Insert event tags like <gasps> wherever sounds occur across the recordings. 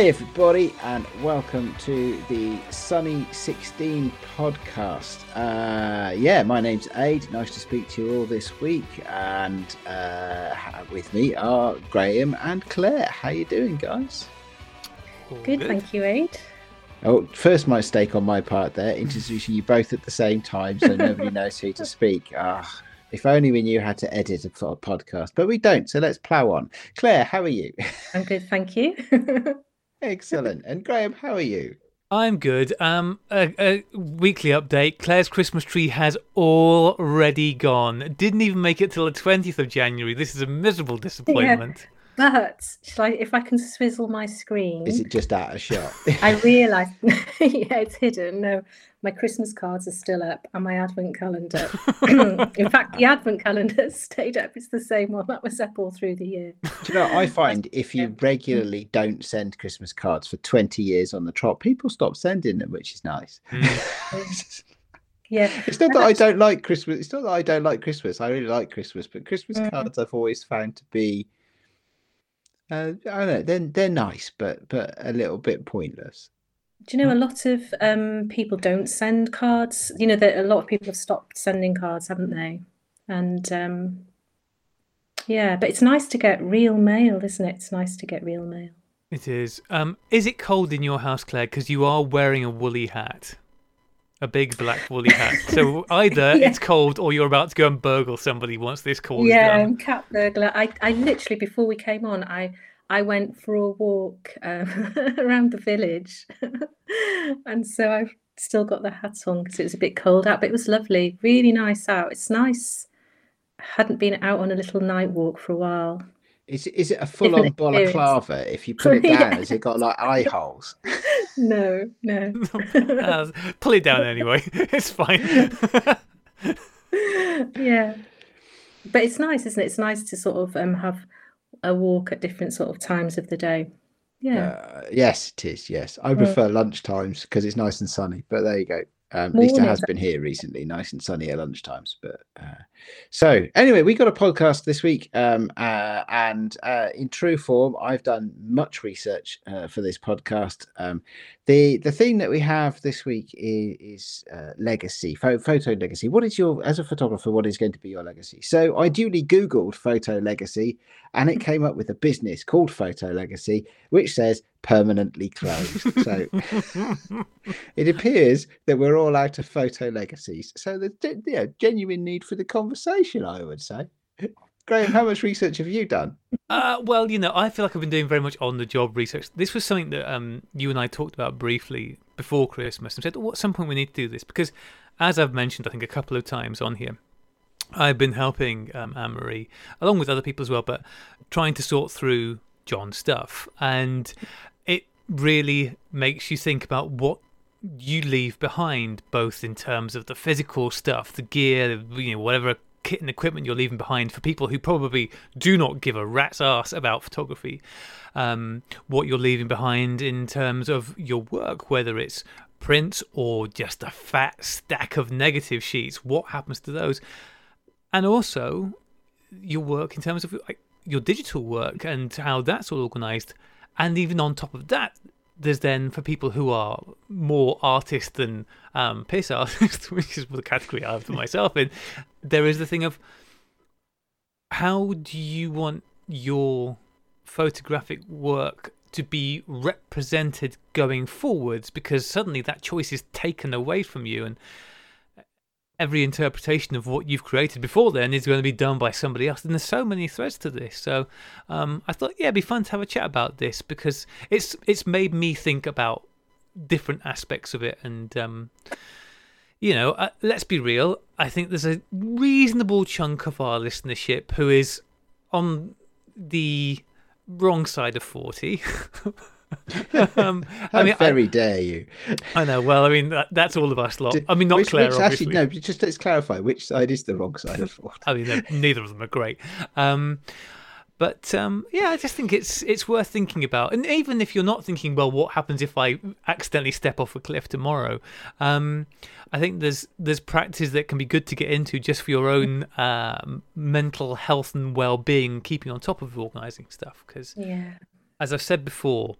Hey, everybody, and welcome to the Sunny 16 podcast. Uh, yeah, my name's Aid. Nice to speak to you all this week. And uh, with me are Graham and Claire. How are you doing, guys? Good, thank you, Aid. Oh, first mistake on my part there, introducing you both at the same time, so nobody <laughs> knows who to speak. Ah, if only we knew how to edit a podcast, but we don't. So let's plow on. Claire, how are you? I'm good, thank you. <laughs> <laughs> Excellent. And Graham, how are you? I'm good. Um, a, a, weekly update. Claire's Christmas tree has already gone. Didn't even make it till the 20th of January. This is a miserable disappointment. Yeah, but shall I, if I can swizzle my screen? Is it just out of shot? <laughs> I realise, <laughs> yeah, it's hidden. No, my Christmas cards are still up and my advent calendar. <laughs> <clears throat> In fact, the advent calendar stayed up. It's the same one that was up all through the year. Do you know, I find if you regularly don't send Christmas cards for 20 years on the trot, people stop sending them, which is nice. Mm. yeah. It's not that I don't like Christmas. It's not that I don't like Christmas. I really like Christmas, but Christmas mm. cards I've always found to be uh, I don't know, they're, they're nice, but but a little bit pointless. Do you know a lot of um, people don't send cards? You know that a lot of people have stopped sending cards, haven't they? And um, yeah, but it's nice to get real mail, isn't it? It's nice to get real mail. It is. Um, is it cold in your house, Claire? Because you are wearing a woolly hat, a big black woolly hat. <laughs> So either yeah. it's cold or you're about to go and burgle somebody once this call yeah, is done. Yeah, cat burglar. I, I literally before we came on, I I went for a walk um, <laughs> around the village, <laughs> and so I've still got the hat on because it was a bit cold out, but it was lovely, really nice out. It's nice. I hadn't been out on a little night walk for a while. Is is it a full on balaclava? If you put it down, yeah. has it got like eye <laughs> holes? no, no. Pull it down anyway. It's fine. yeah, but it's nice, isn't it? It's nice to sort of um, have a walk at different sort of times of the day. Yeah. Uh, yes, it is. Yes, I prefer mm. lunch times because it's nice and sunny. But there you go. Um, at least it has been here recently, nice and sunny at lunchtimes. But uh, so anyway, we got a podcast this week, um, uh, and uh, in true form, I've done much research uh, for this podcast. Um, the the theme that we have this week is, is uh, legacy, photo legacy. What is your as a photographer? What is going to be your legacy? So I duly googled photo legacy, and it came up with a business called Photo Legacy, which says permanently closed. so it appears that we're all out of photo legacies. So there's you know, genuine need for the conversation, I would say. Graham, how much research have you done? Uh, well, you know, I feel like I've been doing very much on the job research. This was something that um, you and I talked about briefly before Christmas and said, oh, at some point we need to do this because, as I've mentioned, I think a couple of times on here, I've been helping um, Anne Marie, along with other people as well, but trying to sort through John's stuff. And really makes you think about what you leave behind, both in terms of the physical stuff, the gear, you know, whatever kit and equipment you're leaving behind for people who probably do not give a rat's ass about photography. Um, what you're leaving behind in terms of your work, whether it's prints or just a fat stack of negative sheets, what happens to those? And also your work in terms of your digital work and how that's all organized. And even on top of that, there's then for people who are more artist than um, piss artists, <laughs> which is the category I have for myself in, there is the thing of how do you want your photographic work to be represented going forwards? Because suddenly that choice is taken away from you, and every interpretation of what you've created before then is going to be done by somebody else. And there's so many threads to this. So um, I thought, yeah, it'd be fun to have a chat about this because it's it's made me think about different aspects of it. And um, you know, uh, let's be real. I think there's a reasonable chunk of our listenership who is on the wrong side of forty. <laughs> <laughs> um, How I mean, very I, dare you? I know. Well, I mean, that, that's all of us lot. I mean, not which, Claire. Which, actually, no. Just let's clarify which side is the wrong side of forty. I mean, neither of them are great. Um, but um, yeah, I just think it's it's worth thinking about. And even if you're not thinking, well, what happens if I accidentally step off a cliff tomorrow? Um, I think there's there's practices that can be good to get into just for your own uh, mental health and well being, keeping on top of organising stuff. Because, yeah. as I've said before,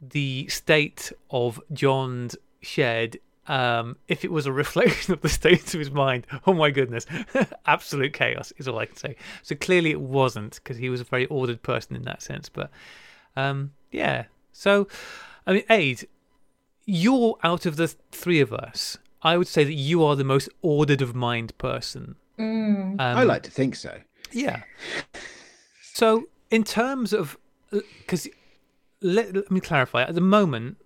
the state of John's shed um, if it was a <laughs> reflection of the state of his mind, oh my goodness, <laughs> absolute chaos is all I can say. So clearly it wasn't because he was a very ordered person in that sense. But um, yeah, so I mean, Aid, you're out of the three of us. I would say that you are the most ordered of mind person. Mm. Um, I like to think so. Yeah. So in terms of, because let, let me clarify. At the moment,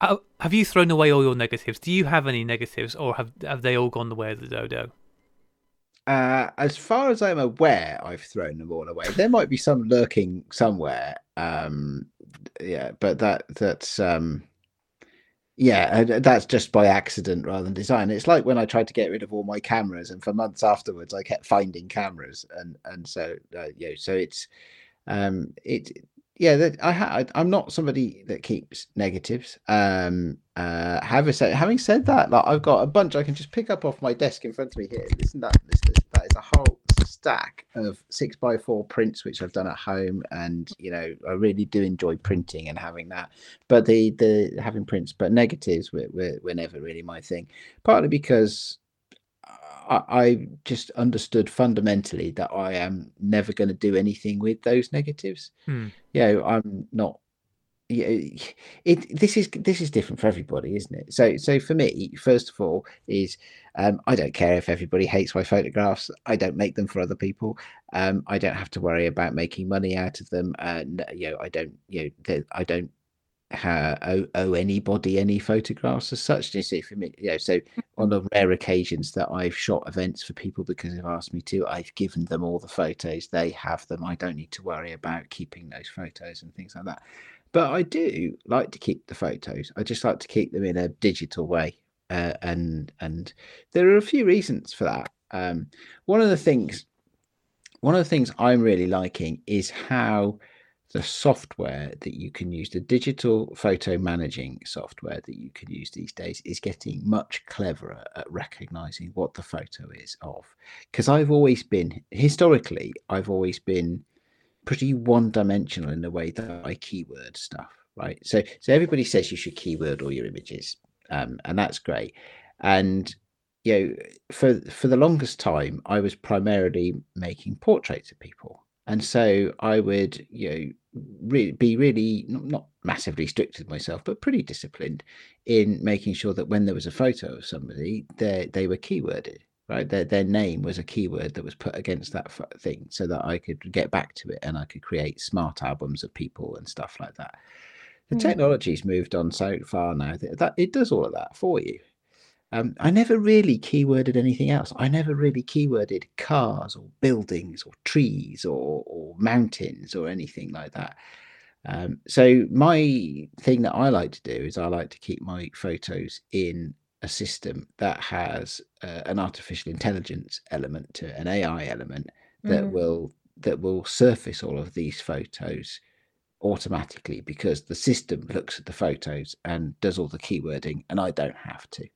uh, have you thrown away all your negatives? Do you have any negatives, or have have they all gone the way of the dodo? Uh, as far as I'm aware, I've thrown them all away. There might be some lurking somewhere. Um, yeah, but that that's um, yeah, that's just by accident rather than design. It's like when I tried to get rid of all my cameras, and for months afterwards, I kept finding cameras, and and so uh, yeah, so it's um, it yeah, that I ha- I'm not somebody that keeps negatives. Um, uh, having said having said that, like I've got a bunch I can just pick up off my desk in front of me here. Listen, that this, that is a whole stack of six by four prints which I've done at home, and you know I really do enjoy printing and having that. But the the having prints, but negatives were were, were never really my thing. Partly because I, I just understood fundamentally that I am never going to do anything with those negatives. Hmm. You know, I'm not. Yeah, it this is this is different for everybody, isn't it? So so for me, first of all, is um, I don't care if everybody hates my photographs. I don't make them for other people. Um, I don't have to worry about making money out of them. And you know, I don't you know I don't owe, owe anybody any photographs as such. You see, for me, you know, so on the rare occasions that I've shot events for people because they've asked me to, I've given them all the photos. They have them. I don't need to worry about keeping those photos and things like that. But I do like to keep the photos. I just like to keep them in a digital way, uh, and and there are a few reasons for that. Um, one of the things, one of the things I'm really liking is how the software that you can use, the digital photo managing software that you can use these days, is getting much cleverer at recognizing what the photo is of. Because I've always been, historically, I've always been pretty one dimensional in the way that I keyword stuff, right? So, so everybody says you should keyword all your images, um, and that's great. And you know, for for the longest time, I was primarily making portraits of people and so I would, you know, re- be really not massively strict with myself, but pretty disciplined in making sure that when there was a photo of somebody, they they were keyworded, right? Their their name was a keyword that was put against that thing, so that I could get back to it and I could create smart albums of people and stuff like that. The mm. technology's moved on so far now that, that it does all of that for you. Um, I never really keyworded anything else. I never really keyworded cars or buildings or trees or, or mountains or anything like that. Um, so my thing that I like to do is I like to keep my photos in a system that has uh, an artificial intelligence element to an AI element that mm. will that will surface all of these photos automatically because the system looks at the photos and does all the keywording and I don't have to.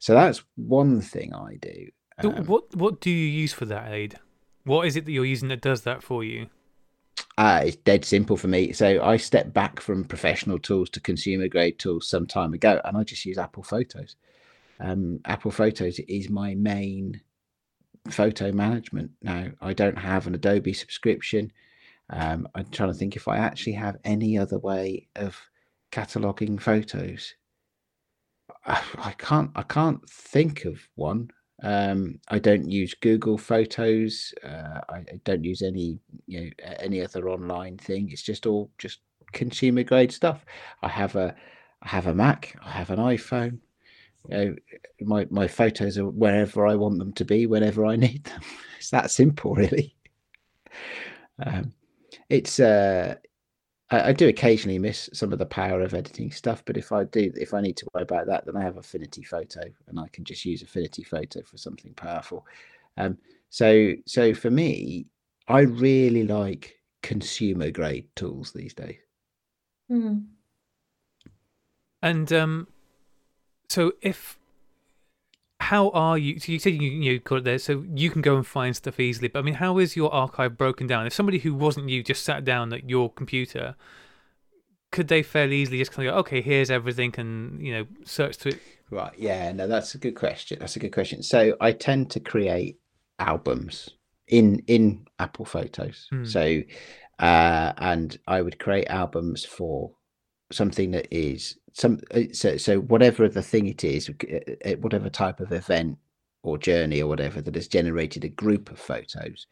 So that's one thing I do. Um, what what do you use for that Aid? What is it that you're using that does that for you? Uh, it's dead simple for me. So I stepped back from professional tools to consumer grade tools some time ago, and I just use Apple Photos. Um, Apple Photos is my main photo management now. I don't have an Adobe subscription. Um, I'm trying to think if I actually have any other way of cataloging photos. <sighs> I can't I can't think of one. Um, I don't use Google Photos. Uh, I, I, don't use any you know any other online thing. It's just all just consumer grade stuff. I have a I have a Mac. I have an iPhone. You know, my my photos are wherever I want them to be, whenever I <laughs> need them. It's that simple, really. Um, it's uh, I, I, do occasionally miss some of the power of editing stuff, but if I do, if I need to worry about that, then I have Affinity Photo, and I can just use Affinity Photo for something powerful. Um, so, so for me, I really like consumer grade tools these days. Mm. And um, so if how are you? So you said you you got it there, so you can go and find stuff easily. But I mean, how is your archive broken down? If somebody who wasn't you just sat down at your computer, could they fairly easily just kind of go, okay, here's everything, and you know, search through? It? Right. Yeah. No, that's a good question. That's a good question. So I tend to create albums in in Apple Photos. Hmm. So, uh, and I would create albums for something that is some uh, so so whatever the thing it is, uh, uh, whatever type of event or journey or whatever that has generated a group of photos.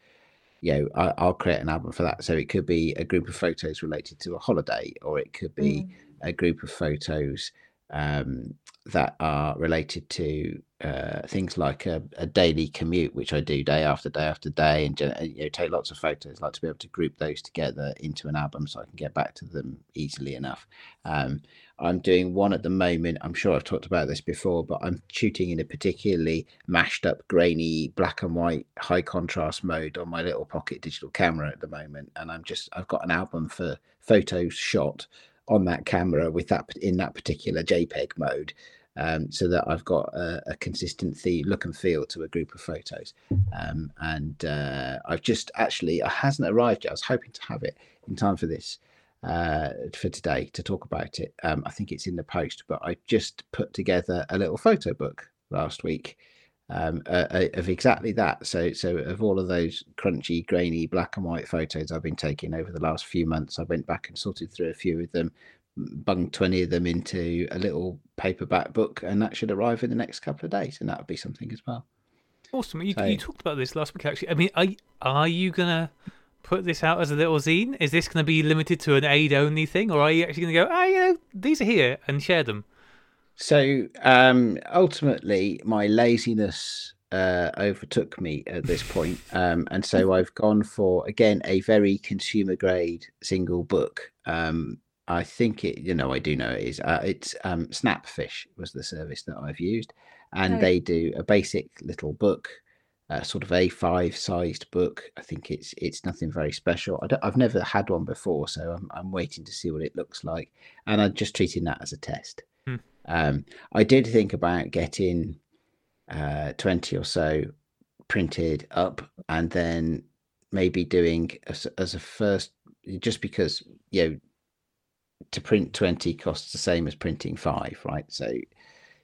You know, I, I'll create an album for that. So it could be a group of photos related to a holiday, or it could be Mm. a group of photos um, that are related to uh, things like a, a daily commute, which I do day after day after day, and you know take lots of photos. like to be able to group those together into an album so I can get back to them easily enough. Um, I'm doing one at the moment. I'm sure I've talked about this before, but I'm shooting in a particularly mashed up, grainy, black and white, high contrast mode on my little pocket digital camera at the moment, and I'm just I've got an album for photos shot on that camera with that in that particular JPEG mode, um, so that I've got a, a consistent theme, look and feel to a group of photos. Um, and uh, I've just actually it hasn't arrived yet. I was hoping to have it in time for this uh, for today to talk about it. Um, I think it's in the post, but I just put together a little photo book last week. Um, uh, uh, of exactly that. So, so of all of those crunchy, grainy, black and white photos I've been taking over the last few months, I went back and sorted through a few of them, bunged 20 of them into a little paperback book, and that should arrive in the next couple of days. And that would be something as well. Awesome. You, So- you talked about this last week, actually. I mean, are, are you going to put this out as a little zine? Is this going to be limited to an Aid only thing? Or are you actually going to go, ah, you know, these are here and share them? So um, ultimately, my laziness uh, overtook me at this point, um, and so <laughs> I've gone for again a very consumer grade single book. Um, I think it, you know, I do know it is. Uh, it's um, Snapfish was the service that I've used, and Oh. they do a basic little book, uh, sort of A5 sized book. I think it's it's nothing very special. I don't, I've never had one before, so I'm I'm waiting to see what it looks like, and I'm just treating that as a test. Hmm. Um, I did think about getting uh, 20 or so printed up and then maybe doing as, as a first, just because, you know, to print 20 costs the same as printing five, right? So,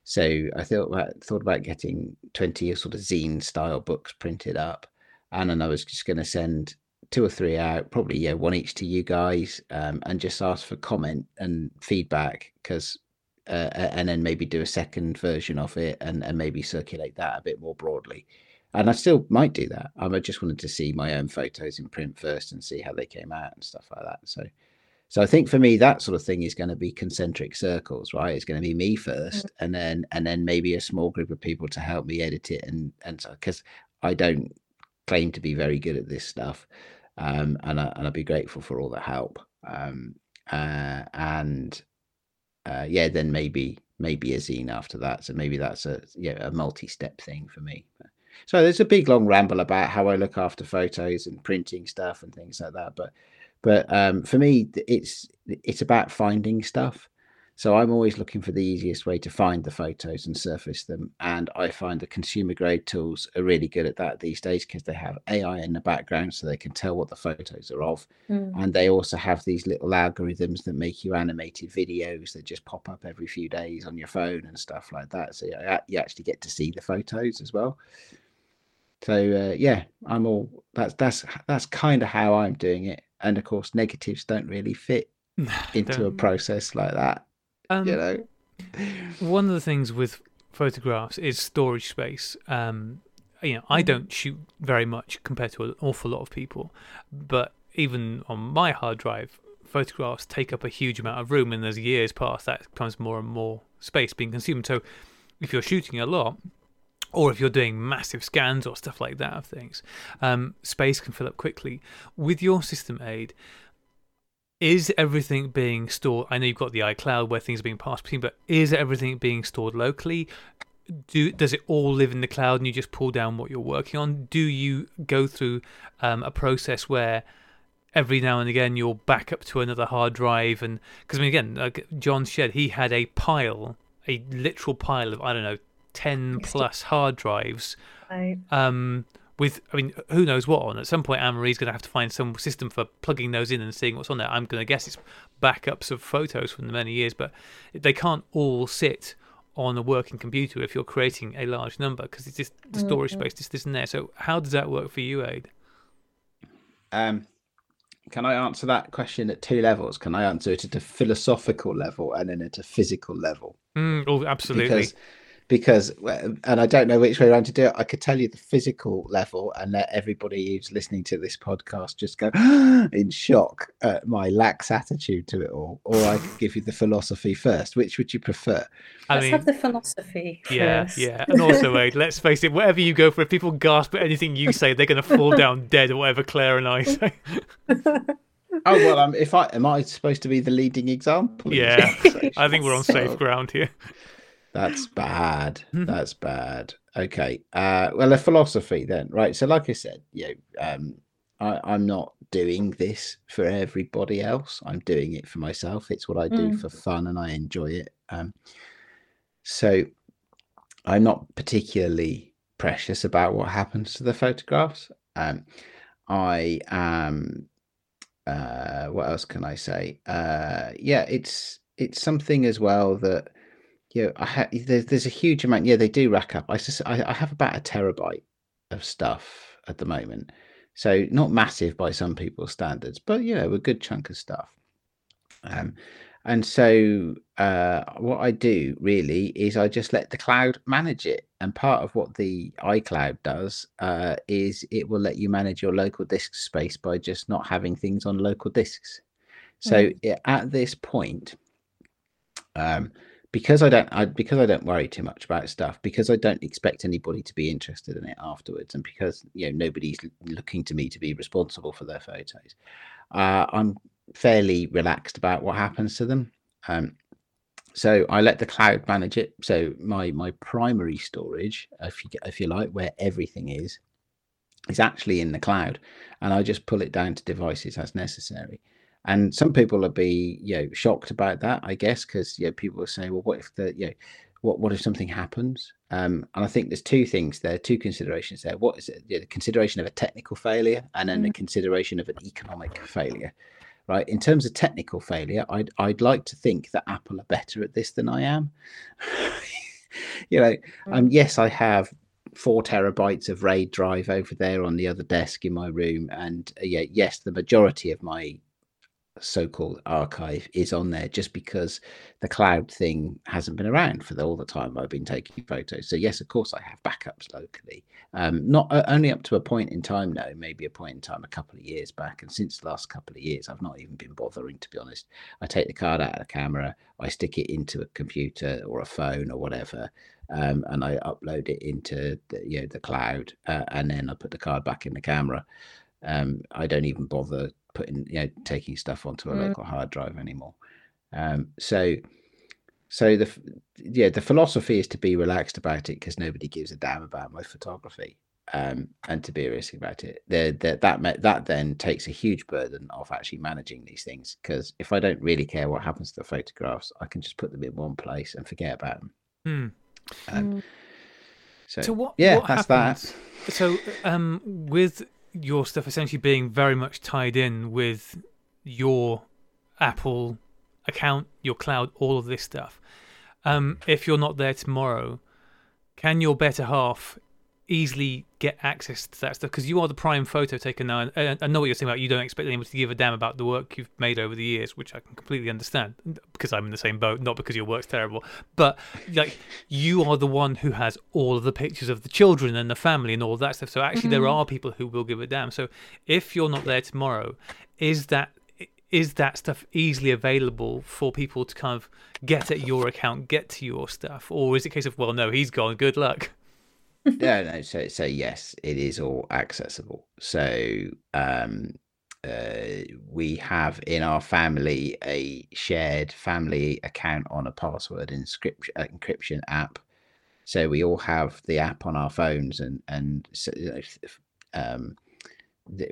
so I thought about, thought about getting 20 sort of zine style books printed up. And then I was just going to send two or three out, probably, yeah, one each to you guys, um, and just ask for comment and feedback because uh, and then maybe do a second version of it and, and maybe circulate that a bit more broadly. And I still might do that. I just wanted to see my own photos in print first and see how they came out and stuff like that. So, so I think for me that sort of thing is going to be concentric circles, right? It's going to be me first, and then and then maybe a small group of people to help me edit it and and so because I don't claim to be very good at this stuff, um, and I, and I'd be grateful for all the help. Um, uh, and uh, yeah, then maybe maybe a zine after that. So maybe that's a yeah a multi-step thing for me. So there's a big long ramble about how I look after photos and printing stuff and things like that. But but um, for me, it's it's about finding stuff. So I'm always looking for the easiest way to find the photos and surface them. And I find the consumer grade tools are really good at that these days because they have AI in the background so they can tell what the photos are of Mm. and they also have these little algorithms that make you animated videos that just pop up every few days on your phone and stuff like that so you, actually get to see the photos as well so uh, yeah i'm all that's that's that's kind of how i'm doing it and of course negatives don't really fit <sighs> into a process like that Um, you know one of the things with photographs is storage space. Um, you know, I don't shoot very much compared to an awful lot of people, but even on my hard drive, photographs take up a huge amount of room, and as years pass, that becomes more and more space being consumed. So, if you're shooting a lot, or if you're doing massive scans or stuff like that of things, um, space can fill up quickly. With your system Aid, is everything being stored? I know you've got the iCloud where things are being passed between, but is everything being stored locally? Do does it all live in the cloud and you just pull down what you're working on? Do you go through um, a process where every now and again you'll back up to another hard drive and because I mean again, like John Shed, he had a pile, a literal pile of I don't know, ten plus hard drives Right. um, with I mean who knows what on. At some point, Anne Marie's going to have to find some system for plugging those in and seeing what's on there. I'm going to guess it's backups of photos from the many years, but they can't all sit on a working computer if you're creating a large number because it's just the storage mm-hmm. space just isn't there. So how does that work for you, Aid? Um, can I answer that question at two levels? Can I answer it at a philosophical level and then at a physical level? Mm, oh, absolutely. Because because and I don't know which way around to do it. I could tell you the physical level and let everybody who's listening to this podcast just go <gasps> in shock at my lax attitude to it all, or I could give you the philosophy first. Which would you prefer? I let's mean, have the philosophy. Yeah, first. yeah, and also, Wade, let's face it. Whatever you go for, if people gasp at anything you say, they're going to fall <laughs> down dead, or whatever Claire and I say. <laughs> oh well, um, if I am I supposed to be the leading example? Yeah, I think we're on safe ground here. That's <gasps> bad. Mm-hmm. That's bad. Okay. Uh, well, a philosophy then, right? So, like I said, you know, um, I, I'm not doing this for everybody else. I'm doing it for myself. It's what I do mm. for fun, and I enjoy it. Um, so, I'm not particularly precious about what happens to the photographs. Um, I am. Uh, what else can I say? Uh, yeah, it's it's something as well that yeah, I ha- there's, there's a huge amount. Yeah, they do rack up. I, just, I I have about a terabyte of stuff at the moment, so not massive by some people's standards, but you know, a good chunk of stuff. Um, and so uh, what I do really is I just let the cloud manage it. And part of what the iCloud does uh, is it will let you manage your local disk space by just not having things on local disks. So mm. at this point, um, because I don't I, because I don't worry too much about stuff because I don't expect anybody to be interested in it afterwards and because you know nobody's looking to me to be responsible for their photos uh, I'm fairly relaxed about what happens to them um, so I let the cloud manage it. So my my primary storage if you if you like where everything is is actually in the cloud and I just pull it down to devices as necessary and some people will be, you know, shocked about that, I guess, because you know, people will say, well, what if the, you know, what what if something happens? Um, and I think there's two things there, two considerations there. What is it? You know, the consideration of a technical failure, and then mm. the consideration of an economic failure. Right. In terms of technical failure, I'd I'd like to think that Apple are better at this than I am. <laughs> you know, um, yes, I have four terabytes of RAID drive over there on the other desk in my room, and uh, yeah, yes, the majority of my so-called archive is on there just because the cloud thing hasn't been around for the, all the time I've been taking photos. So yes, of course I have backups locally. Um, not uh, only up to a point in time now, maybe a point in time a couple of years back. And since the last couple of years, I've not even been bothering to be honest. I take the card out of the camera, I stick it into a computer or a phone or whatever, um, and I upload it into the, you know the cloud, uh, and then I put the card back in the camera. Um, I don't even bother putting you know taking stuff onto a mm. local hard drive anymore. Um, so so the yeah the philosophy is to be relaxed about it because nobody gives a damn about my photography um, and to be realistic about it. The, the, that that then takes a huge burden off actually managing these things because if I don't really care what happens to the photographs, I can just put them in one place and forget about them. Mm. Um, mm. So, so what, yeah, what that's happens? that. So um, with your stuff essentially being very much tied in with your Apple account, your cloud, all of this stuff. Um, if you're not there tomorrow, can your better half easily get access to that stuff because you are the prime photo taker now. And I know what you're saying about you don't expect anyone to give a damn about the work you've made over the years, which I can completely understand because I'm in the same boat, not because your work's terrible. But like you are the one who has all of the pictures of the children and the family and all that stuff. So actually, mm-hmm. there are people who will give a damn. So if you're not there tomorrow, is that is that stuff easily available for people to kind of get at your account, get to your stuff, or is it a case of well, no, he's gone, good luck? No, no. So, so yes, it is all accessible. So, um, uh, we have in our family a shared family account on a password encryption, uh, encryption app. So we all have the app on our phones, and and so, um,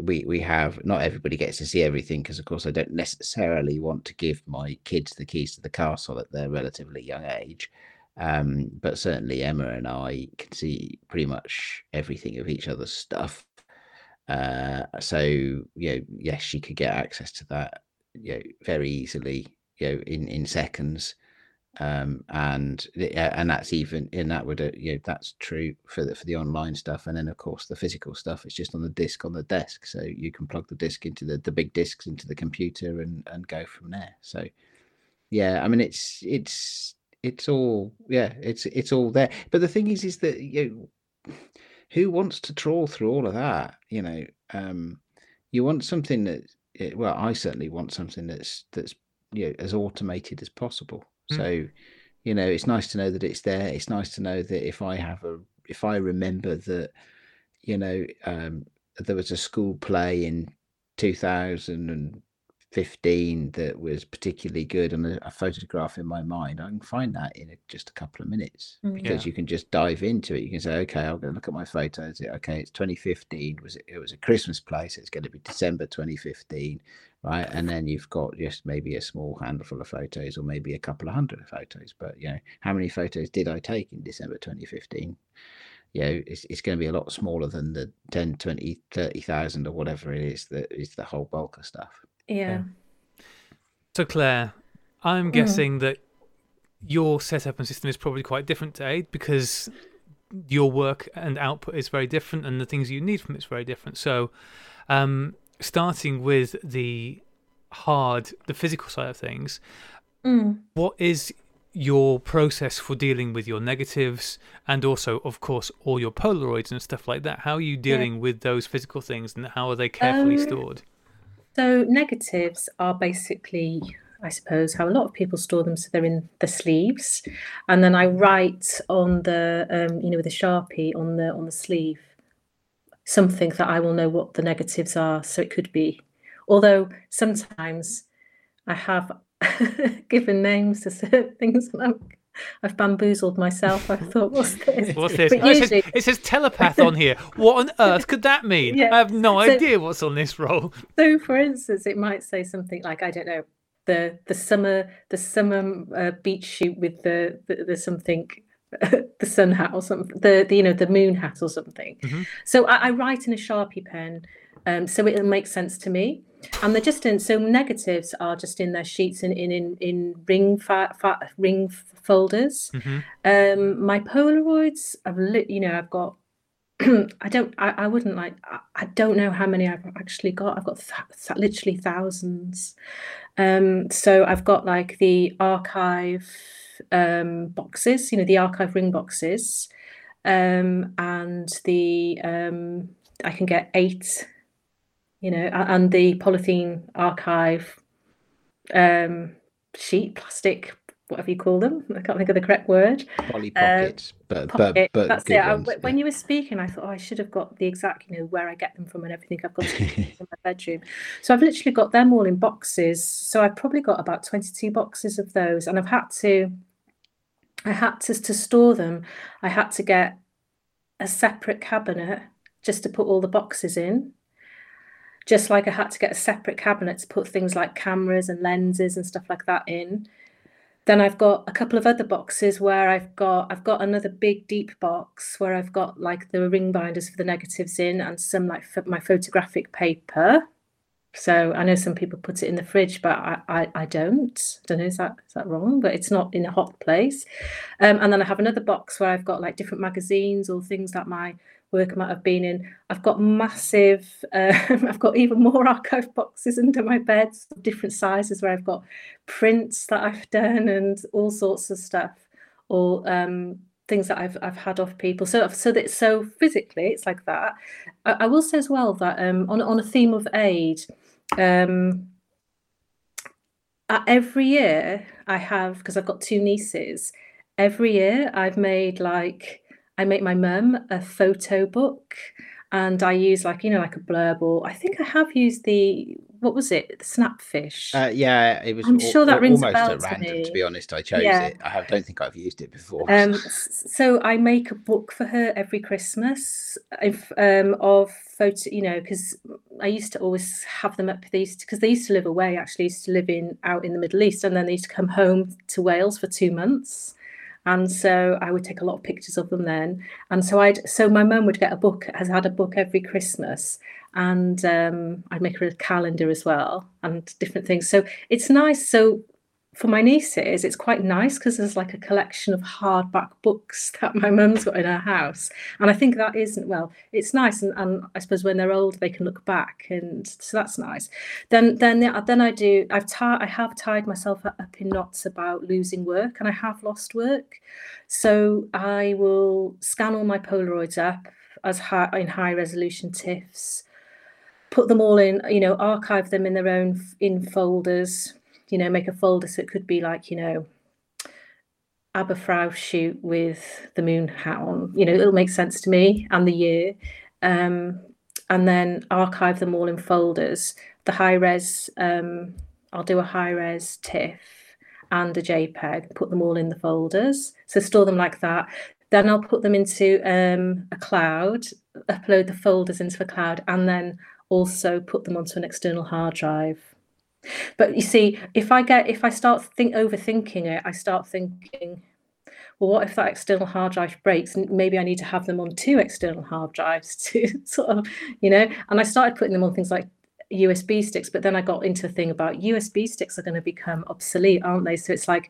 we we have not everybody gets to see everything because of course I don't necessarily want to give my kids the keys to the castle at their relatively young age. Um, but certainly Emma and I can see pretty much everything of each other's stuff. Uh, so you know, yes, she could get access to that, you know, very easily, you know, in in seconds. Um, and and that's even and that would uh, you know that's true for the for the online stuff and then of course the physical stuff it's just on the disk on the desk so you can plug the disk into the the big disks into the computer and and go from there so yeah i mean it's it's it's all yeah it's it's all there. But the thing is is that you know, who wants to trawl through all of that you know? Um you want something that eh, well i certainly want something that's that's you know as automated as possible. Mm. so you know it's nice to know that it's there. It's nice to know that if i have a if i remember that you know um there was a school play in 2000 and 15 that was particularly good and a, a, photograph in my mind, I can find that in a, just a couple of minutes mm. because yeah. you can just dive into it. You can say, okay, I'm going to look at my photos. Okay, it's 2015. Was it? It was a Christmas place it's going to be December 2015, right? And then you've got just maybe a small handful of photos or maybe a couple of hundred photos. But you know, how many photos did I take in December 2015? you know, it's, it's going to be a lot smaller than the 10, 20, 30,000 or whatever it is that is the whole bulk of stuff. Yeah. So Claire, I'm mm. guessing that your setup and system is probably quite different to Aid because your work and output is very different and the things you need from it is very different. So um, starting with the hard, the physical side of things, mm. what is your process for dealing with your negatives and also of course all your polaroids and stuff like that how are you dealing yeah. with those physical things and how are they carefully um, stored so negatives are basically, I suppose, how a lot of people store them. So they're in the sleeves, and then I write on the, um, you know, with a sharpie on the on the sleeve, something that I will know what the negatives are. So it could be, although sometimes I have <laughs> given names to certain things, and I'm I've bamboozled myself. I thought, what's <laughs> this? What's this? Oh, usually... it, says, it, says, telepath on here. What on earth could that mean? <laughs> Yeah. I have no so, idea what's on this roll. So, for instance, it might say something like, I don't know, the the summer the summer uh, beach shoot with the the, the something. <laughs> the sun hat or something, the, the you know the moon hat or something. Mm-hmm. So I, I write in a sharpie pen, um, so it makes sense to me and they're just in so negatives are just in their sheets and in in, in ring fa, fa, ring folders. Mm-hmm. um my polaroids i've lit you know i've got <clears throat> i don't I, I wouldn't like I, I, don't know how many i've actually got. I've got th- literally thousands. Um so i've got like the archive um boxes you know the archive ring boxes. Um and the um i can get eight you know, and the polythene archive um, sheet, plastic, whatever you call them. I can't think of the correct word. Poly pockets, um, but, pocket, but, but that's it. I, when you were speaking, I thought, oh, I should have got the exact, you know, where I get them from and everything. I've got in my <laughs> bedroom, so I've literally got them all in boxes. So I've probably got about twenty-two boxes of those, and I've had to, I had to to store them. I had to get a separate cabinet just to put all the boxes in just like I had to get a separate cabinet to put things like cameras and lenses and stuff like that in. Then I've got a couple of other boxes where I've got I've got another big deep box where I've got like the ring binders for the negatives in and some like my photographic paper. So I know some people put it in the fridge, but I, I, I don't. I don't know is that is that wrong? But it's not in a hot place. Um, and then I have another box where I've got like different magazines or things that my work I might have been in. I've got massive, uh, <laughs> I've got even more <laughs> archive boxes under my bed, different sizes where I've got prints that I've done and all sorts of stuff, or um, things that I've I've had off people. So so that so physically it's like that. I, I will say as well that um, on on a theme of Aid. Um, every year I have because I've got two nieces. Every year I've made like I make my mum a photo book and I use like, you know, like a blurb or I think I have used the what was it? The snapfish. Uh, yeah, it was. I'm sure that rings almost a bell at random. To, to, be honest, I chose yeah. it. I have, don't think I've used it before. Um, <laughs> so I make a book for her every Christmas if, um, of photo. You know, because I used to always have them up. They used because they used to live away. Actually, used to live in out in the Middle East, and then they used to come home to Wales for two months and so I would take a lot of pictures of them then. And so I'd so my mum would get a book, has had a book every Christmas, and um, I'd make her a calendar as well and different things. So it's nice. So for my nieces, it's quite nice because there's like a collection of hardback books <laughs> that my mum's got in her house. And I think that isn't well, it's nice. And, and I suppose when they're old, they can look back. And so that's nice. Then then then I do I've tied I have tied myself up in knots about losing work and I have lost work. So I will scan all my Polaroids up as high in high resolution TIFFs, put them all in, you know, archive them in their own in folders you know, make a folder so it could be like, you know, Aberffraw shoot with the moon hat on. You know, it'll make sense to me and the year. Um, and then archive them all in folders. The high res, um, I'll do a high res TIFF and a JPEG, put them all in the folders. So store them like that. Then I'll put them into um, a cloud, upload the folders into a cloud, and then also put them onto an external hard drive. But you see, if I get if I start think overthinking it, I start thinking, well, what if that external hard drive breaks? Maybe I need to have them on two external hard drives <laughs> to sort of, you know. And I started putting them on things like USB sticks, but then I got into a thing about USB sticks are going to become obsolete, aren't they? So it's like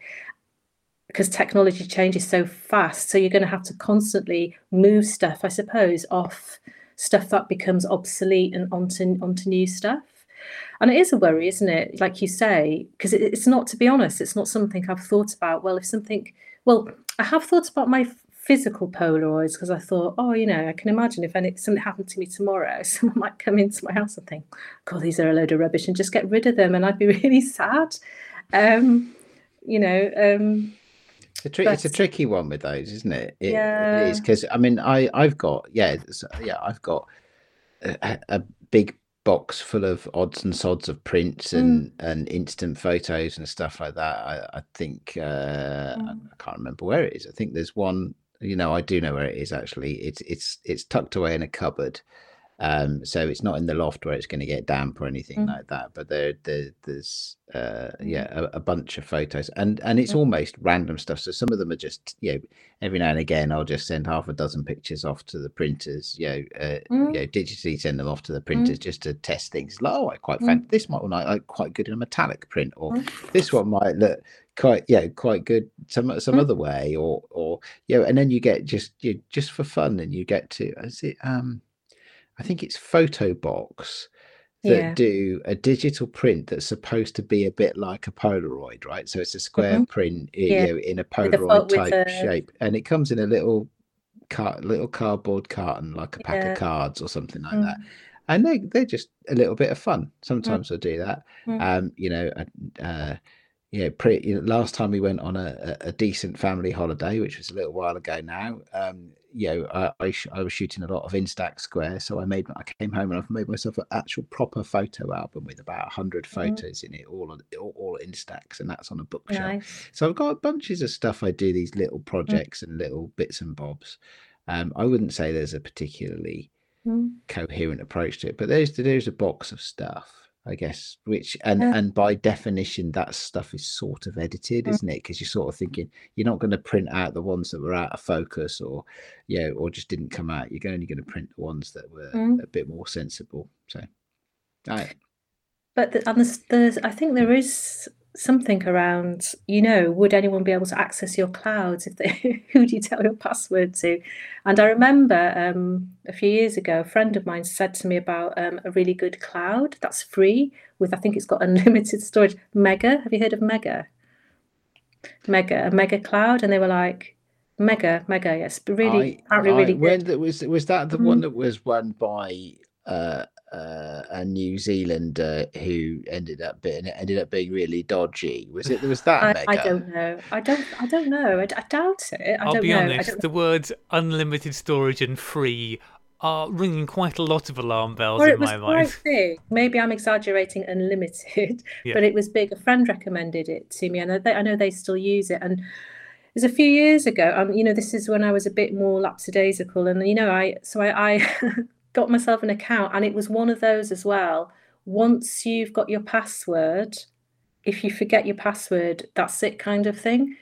because technology changes so fast, so you're going to have to constantly move stuff, I suppose, off stuff that becomes obsolete and onto onto new stuff. And it is a worry, isn't it? Like you say, because it, it's not, to be honest, it's not something I've thought about. Well, if something, well, I have thought about my physical Polaroids because I thought, oh, you know, I can imagine if any, something happened to me tomorrow, <laughs> someone might come into my house and think, God, these are a load of rubbish and just get rid of them. And I'd be <laughs> really sad. Um, you know, um, it's a, tri- but, it's a tricky one with those, isn't it? it yeah. It is because I mean, I I've got yeah yeah I've got a, a big box full of odds and sods of prints and mm. and instant photos and stuff like that. I, I think uh, mm. I can't remember where it is. I think there's one. You know, I do know where it is actually. It's it's it's tucked away in a cupboard. Um, so it's not in the loft where it's going to get damp or anything mm. like that. But there, there there's uh, yeah mm. a, a, bunch of photos, and and it's mm. almost random stuff. So some of them are just you know every now and again I'll just send half a dozen pictures off to the printers. You know, uh, mm. you know digitally send them off to the mm. printers just to test things. Like, oh, I quite mm. fancy this might like, like quite good in a metallic print, or this one might look quite yeah quite good some some other way, or or you know, and then you get just you just for fun, and you get to is it um I think it's Photobox that yeah. do a digital print that's supposed to be a bit like a Polaroid, right? So it's a square mm-hmm. print yeah. you know, in a Polaroid type a... shape, and it comes in a little car- little cardboard carton, like a pack yeah. of cards or something like mm. that. And they they're just a little bit of fun. Mm. Sometimes mm. I do that. Mm. Um, you know, uh, yeah, pretty. You know, last time we went on a, a, decent family holiday, which was a little while ago now, um, you know, I, I, sh- I, was shooting a lot of Instax Square, so I made I came home and I've made myself an actual proper photo album with about hundred mm-hmm. photos mm. in it, all, all all Instax, and that's on a bookshelf. Nice. So I've got bunches of stuff. I do these little mm. projects mm. and little bits and bobs. Um, I wouldn't say there's a particularly mm. coherent approach to it, but there's there's a box of stuff I guess, which and yeah. and by definition, that stuff is sort of edited, mm. isn't it? Because you're sort of thinking you're not going to print out the ones that were out of focus, or yeah, or just didn't come out. You're only going to print the ones that were mm. a bit more sensible. So, right. But the, and there's, there's, I think there is something around you know would anyone be able to access your clouds if they <laughs> who do you tell your password to? And i remember um, a few years ago a friend of mine said to me about um, a really good cloud that's free with i think it's got <laughs> unlimited storage mega. Have you heard of mega? Mega a mega cloud. And they were like mega mega yes. But really I, apparently I, really when good. was was that the mm-hmm. one that was run by uh uh, a New Zealander who ended up being ended up being really dodgy. Was it? Was that? I, I don't know. I don't. I don't know. I, I doubt it. I will be know. honest. The words unlimited storage and free are ringing quite a lot of alarm bells well, in my mind. Big. Maybe I'm exaggerating unlimited, yeah. but it was big. A friend recommended it to me, and I, I know they still use it. And it was a few years ago. Um, you know, this is when I was a bit more lapsadaisical, and you know, I so I, I <laughs> got myself an account and it was one of those as well once you've got your password if you forget your password that's it kind of thing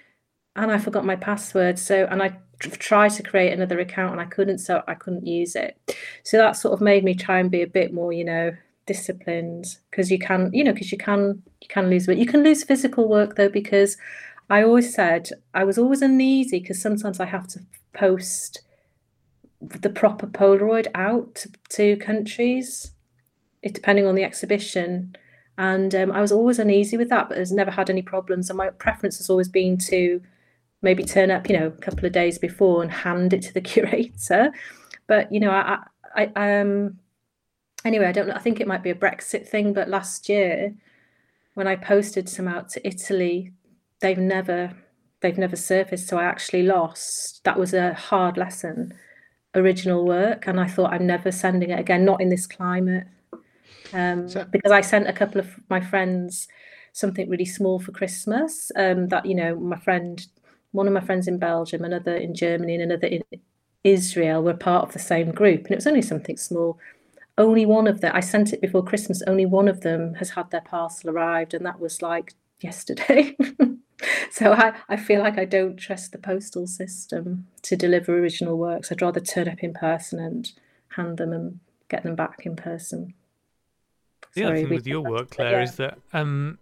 and I forgot my password. So, and I tried to create another account and I couldn't, so I couldn't use it. So that sort of made me try and be a bit more, you know, disciplined because you can, you know, because you can, you can lose it. You can lose physical work though, because I always said I was always uneasy because sometimes I have to post the proper Polaroid out to, to countries, it, depending on the exhibition. And um, I was always uneasy with that, but has never had any problems. And my preference has always been to maybe turn up, you know, a couple of days before and hand it to the <laughs> curator. But you know, I, I, um, anyway, I don't know. I think it might be a Brexit thing, but last year when I posted some out to Italy, they've never, they've never surfaced. So I actually lost. That was a hard lesson, original work, and I thought I'm never sending it again. Not in this climate, um, so- because I sent a couple of my friends something really small for Christmas. Um, that you know, my friend one of my friends in Belgium, another in Germany, and another in Israel were part of the same group. And it was only something small. Only one of them, I sent it before Christmas, only one of them has had their parcel arrived. And that was like yesterday. <laughs> so I, I feel like I don't trust the postal system to deliver original works. I'd rather turn up in person and hand them and get them back in person. The Sorry, other thing with your work, Claire, yeah. is that um,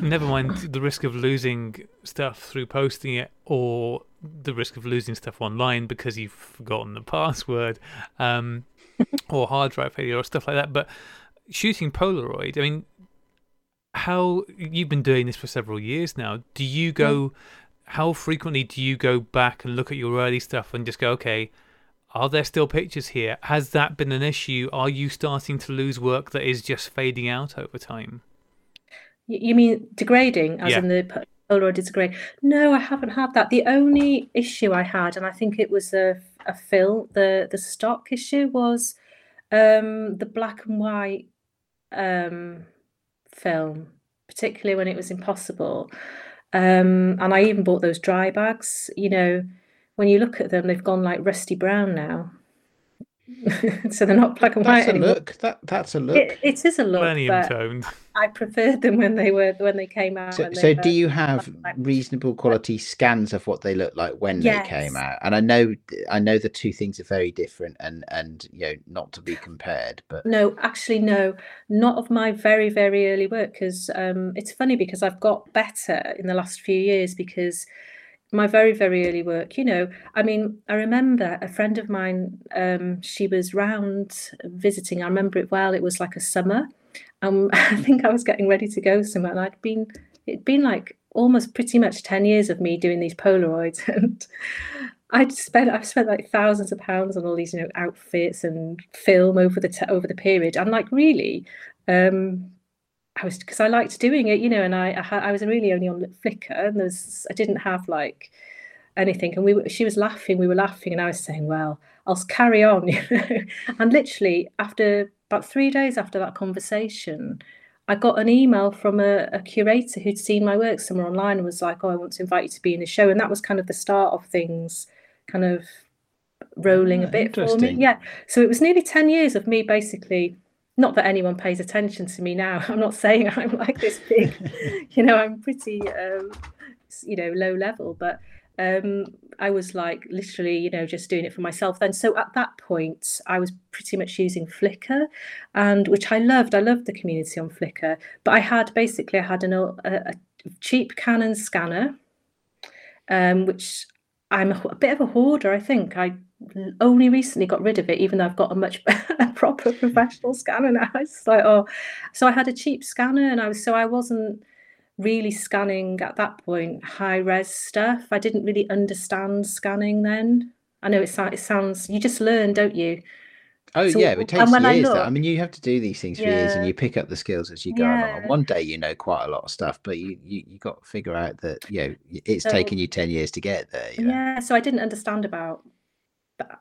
never mind the risk of losing stuff through posting it or the risk of losing stuff online because you've forgotten the password um, <laughs> or hard drive failure or stuff like that. But shooting Polaroid, I mean, how you've been doing this for several years now. Do you go, how frequently do you go back and look at your early stuff and just go, okay, are there still pictures here? Has that been an issue? Are you starting to lose work that is just fading out over time? You mean degrading, as yeah. in the Polaroid is degrade? No, I haven't had that. The only issue I had, and I think it was a a film, the the stock issue was um, the black and white um, film, particularly when it was impossible. Um, and I even bought those dry bags. You know, when you look at them, they've gone like rusty brown now. <laughs> so they're not black and that's white anymore. Look. That that's a look. It, it is a look. Millennium toned. I preferred them when they were when they came out. So, so do you have reasonable quality scans of what they look like when yes. they came out? And I know I know the two things are very different and and you know not to be compared. But no, actually no, not of my very very early work because um, it's funny because I've got better in the last few years because my very very early work you know i mean i remember a friend of mine um, she was round visiting i remember it well it was like a summer um, <laughs> i think i was getting ready to go somewhere and i'd been it'd been like almost pretty much 10 years of me doing these polaroids <laughs> and i'd spent i've spent like thousands of pounds on all these you know outfits and film over the t- over the period i'm like really um I was because I liked doing it, you know, and I I, I was really only on Flickr, and there's I didn't have like anything, and we were, she was laughing, we were laughing, and I was saying, well, I'll carry on, <laughs> you know, and literally after about three days after that conversation, I got an email from a, a, curator who'd seen my work somewhere online and was like, oh, I want to invite you to be in the show, and that was kind of the start of things, kind of rolling a bit for me. Yeah, so it was nearly ten years of me basically not that anyone pays attention to me now. <laughs> I'm not saying I'm like this big, <laughs> you know, I'm pretty, um, you know, low level, but um, I was like literally, you know, just doing it for myself then. So at that point, I was pretty much using Flickr, and which I loved. I loved the community on Flickr, but I had basically I had an, a, a cheap Canon scanner, um, which I'm a, a bit of a hoarder. I think I only recently got rid of it, even though I've got a much <laughs> proper professional scanner now. It's like, oh, so I had a cheap scanner, and I was so I wasn't really scanning at that point high res stuff. I didn't really understand scanning then. I know it, it sounds you just learn, don't you? Oh so, yeah, it takes years. I, look, I, mean, you have to do these things for yeah. years, and you pick up the skills as you go yeah. along. One day you know quite a lot of stuff, but you you, you got to figure out that you know it's so, taken you ten years to get there. You know? Yeah, so I didn't understand about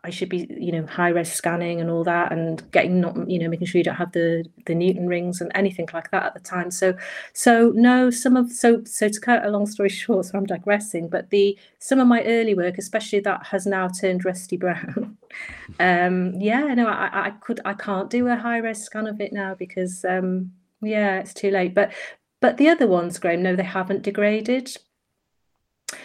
I should be, you know, high res scanning and all that, and getting not, you know, making sure you don't have the the Newton rings and anything like that at the time. So, so no, some of so so to cut a long story <laughs> short, so I'm digressing, but the some of my early work, especially that has now turned rusty brown. <laughs> um, yeah, no, I, I could I can't do a high res scan of it now because um, yeah, it's too late. But but the other ones, Graham, no, they haven't degraded.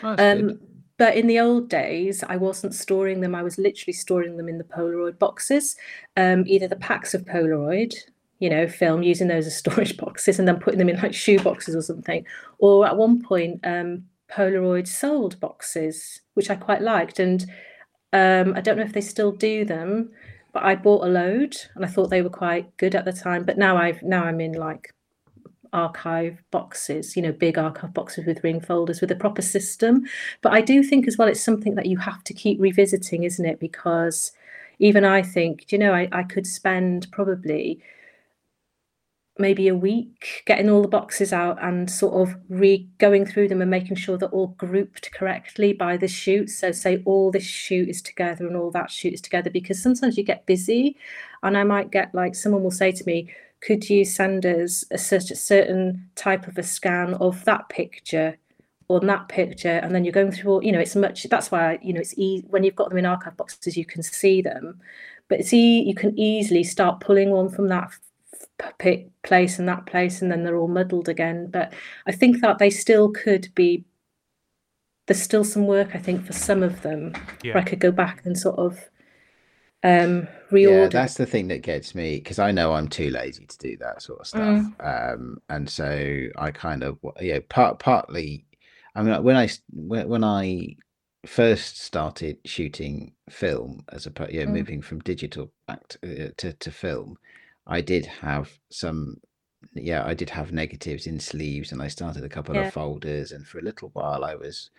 Oh, um, good. But in the old days, I wasn't storing them. I was literally storing them in the Polaroid boxes, um, either the packs of Polaroid, you know, film, using those as <laughs> storage boxes, and then putting them in like shoe boxes or something. Or at one point, um, Polaroid sold boxes, which I quite liked. And um, I don't know if they still do them, but I bought a load, and I thought they were quite good at the time. But now I've now I'm in like archive boxes, you know, big archive boxes with ring folders with a proper system. But I do think as well it's something that you have to keep revisiting, isn't it? Because even I think, you know, I, I could spend probably maybe a week getting all the boxes out and sort of re going through them and making sure they're all grouped correctly by the shoot. So say all this shoot is together and all that shoot is together because sometimes you get busy and I might get like someone will say to me, could you send us a certain type of a scan of that picture on that picture? And then you're going through all you know it's much that's why you know it's easy when you've got them in archive boxes you can see them. But see you can easily start pulling one from that pick place and that place and then they're all muddled again. But i think that they still could be there's still some work i think for some of them. Yeah. where i could go back and sort of um reorder. Yeah, that's the thing that gets me because I know I'm too lazy to do that sort of stuff. Mm. Um, and so I kind of yeah, part partly. I mean, when I when, when I first started shooting film as a yeah, mm. moving from digital back to, uh, to to film, I did have some yeah, I did have negatives in sleeves, and I started a couple yeah. of folders, and for a little while I was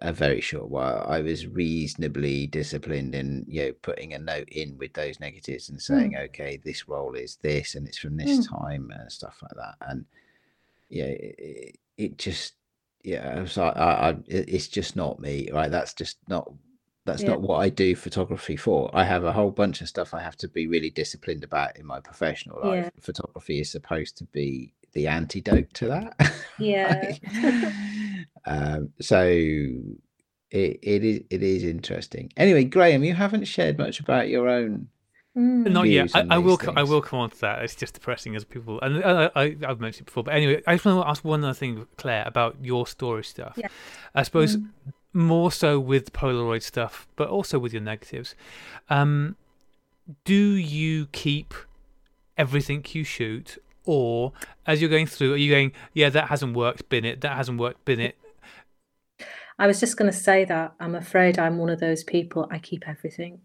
a very short while, I was reasonably disciplined in you know putting a note in with those negatives and saying, mm. okay, this roll is this, and it's from this mm. time and stuff like that. And yeah, it, it just yeah, so I, I, it's just not me, right? That's just not that's yeah. not what I do photography for. I have a whole bunch of stuff I have to be really disciplined about in my professional life. Yeah. Photography is supposed to be the antidote to that. <laughs> Yeah. um, so it, it is it is interesting. Anyway, Graham, you haven't shared much about your own. Mm. Not yet. I, I will. Things. I will come on to that. It's just depressing as people, and I, I, have mentioned it before. But anyway, I just want to ask one other thing, Claire, about your story stuff. Yeah. I suppose mm. more so with Polaroid stuff, but also with your negatives. Um, do you keep everything you shoot, or as you're going through, are you going, yeah, that hasn't worked, bin it, that hasn't worked, bin it? I was just going to say that I'm afraid I'm one of those people. I keep everything.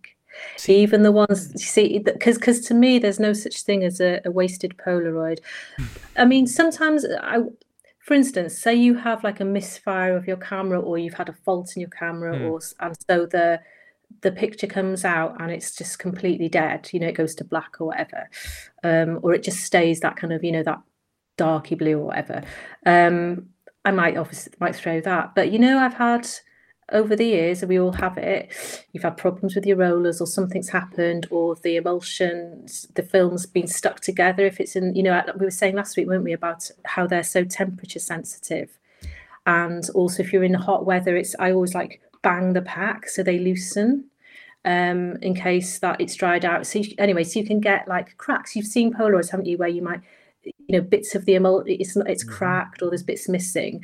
See, even the ones you see, because because to me, there's no such thing as a, a wasted Polaroid. I mean, sometimes I, for instance, say you have like a misfire of your camera, or you've had a fault in your camera, mm. or and so the the picture comes out and it's just completely dead you know it goes to black or whatever um, or it just stays that kind of you know that darky blue or whatever. Um, i might obviously might throw that but you know i've had over the years and we all have it you've had problems with your rollers or something's happened or the emulsions the film's been stuck together if it's in you know we were saying last week weren't we about how they're so temperature sensitive? And also if you're in hot weather it's i always like bang the pack so they loosen um, in case that it's dried out. So you, anyway, so you can get like cracks. You've seen Polaroids, haven't you, where you might, you know, bits of the emul it's it's mm-hmm. cracked or there's bits missing.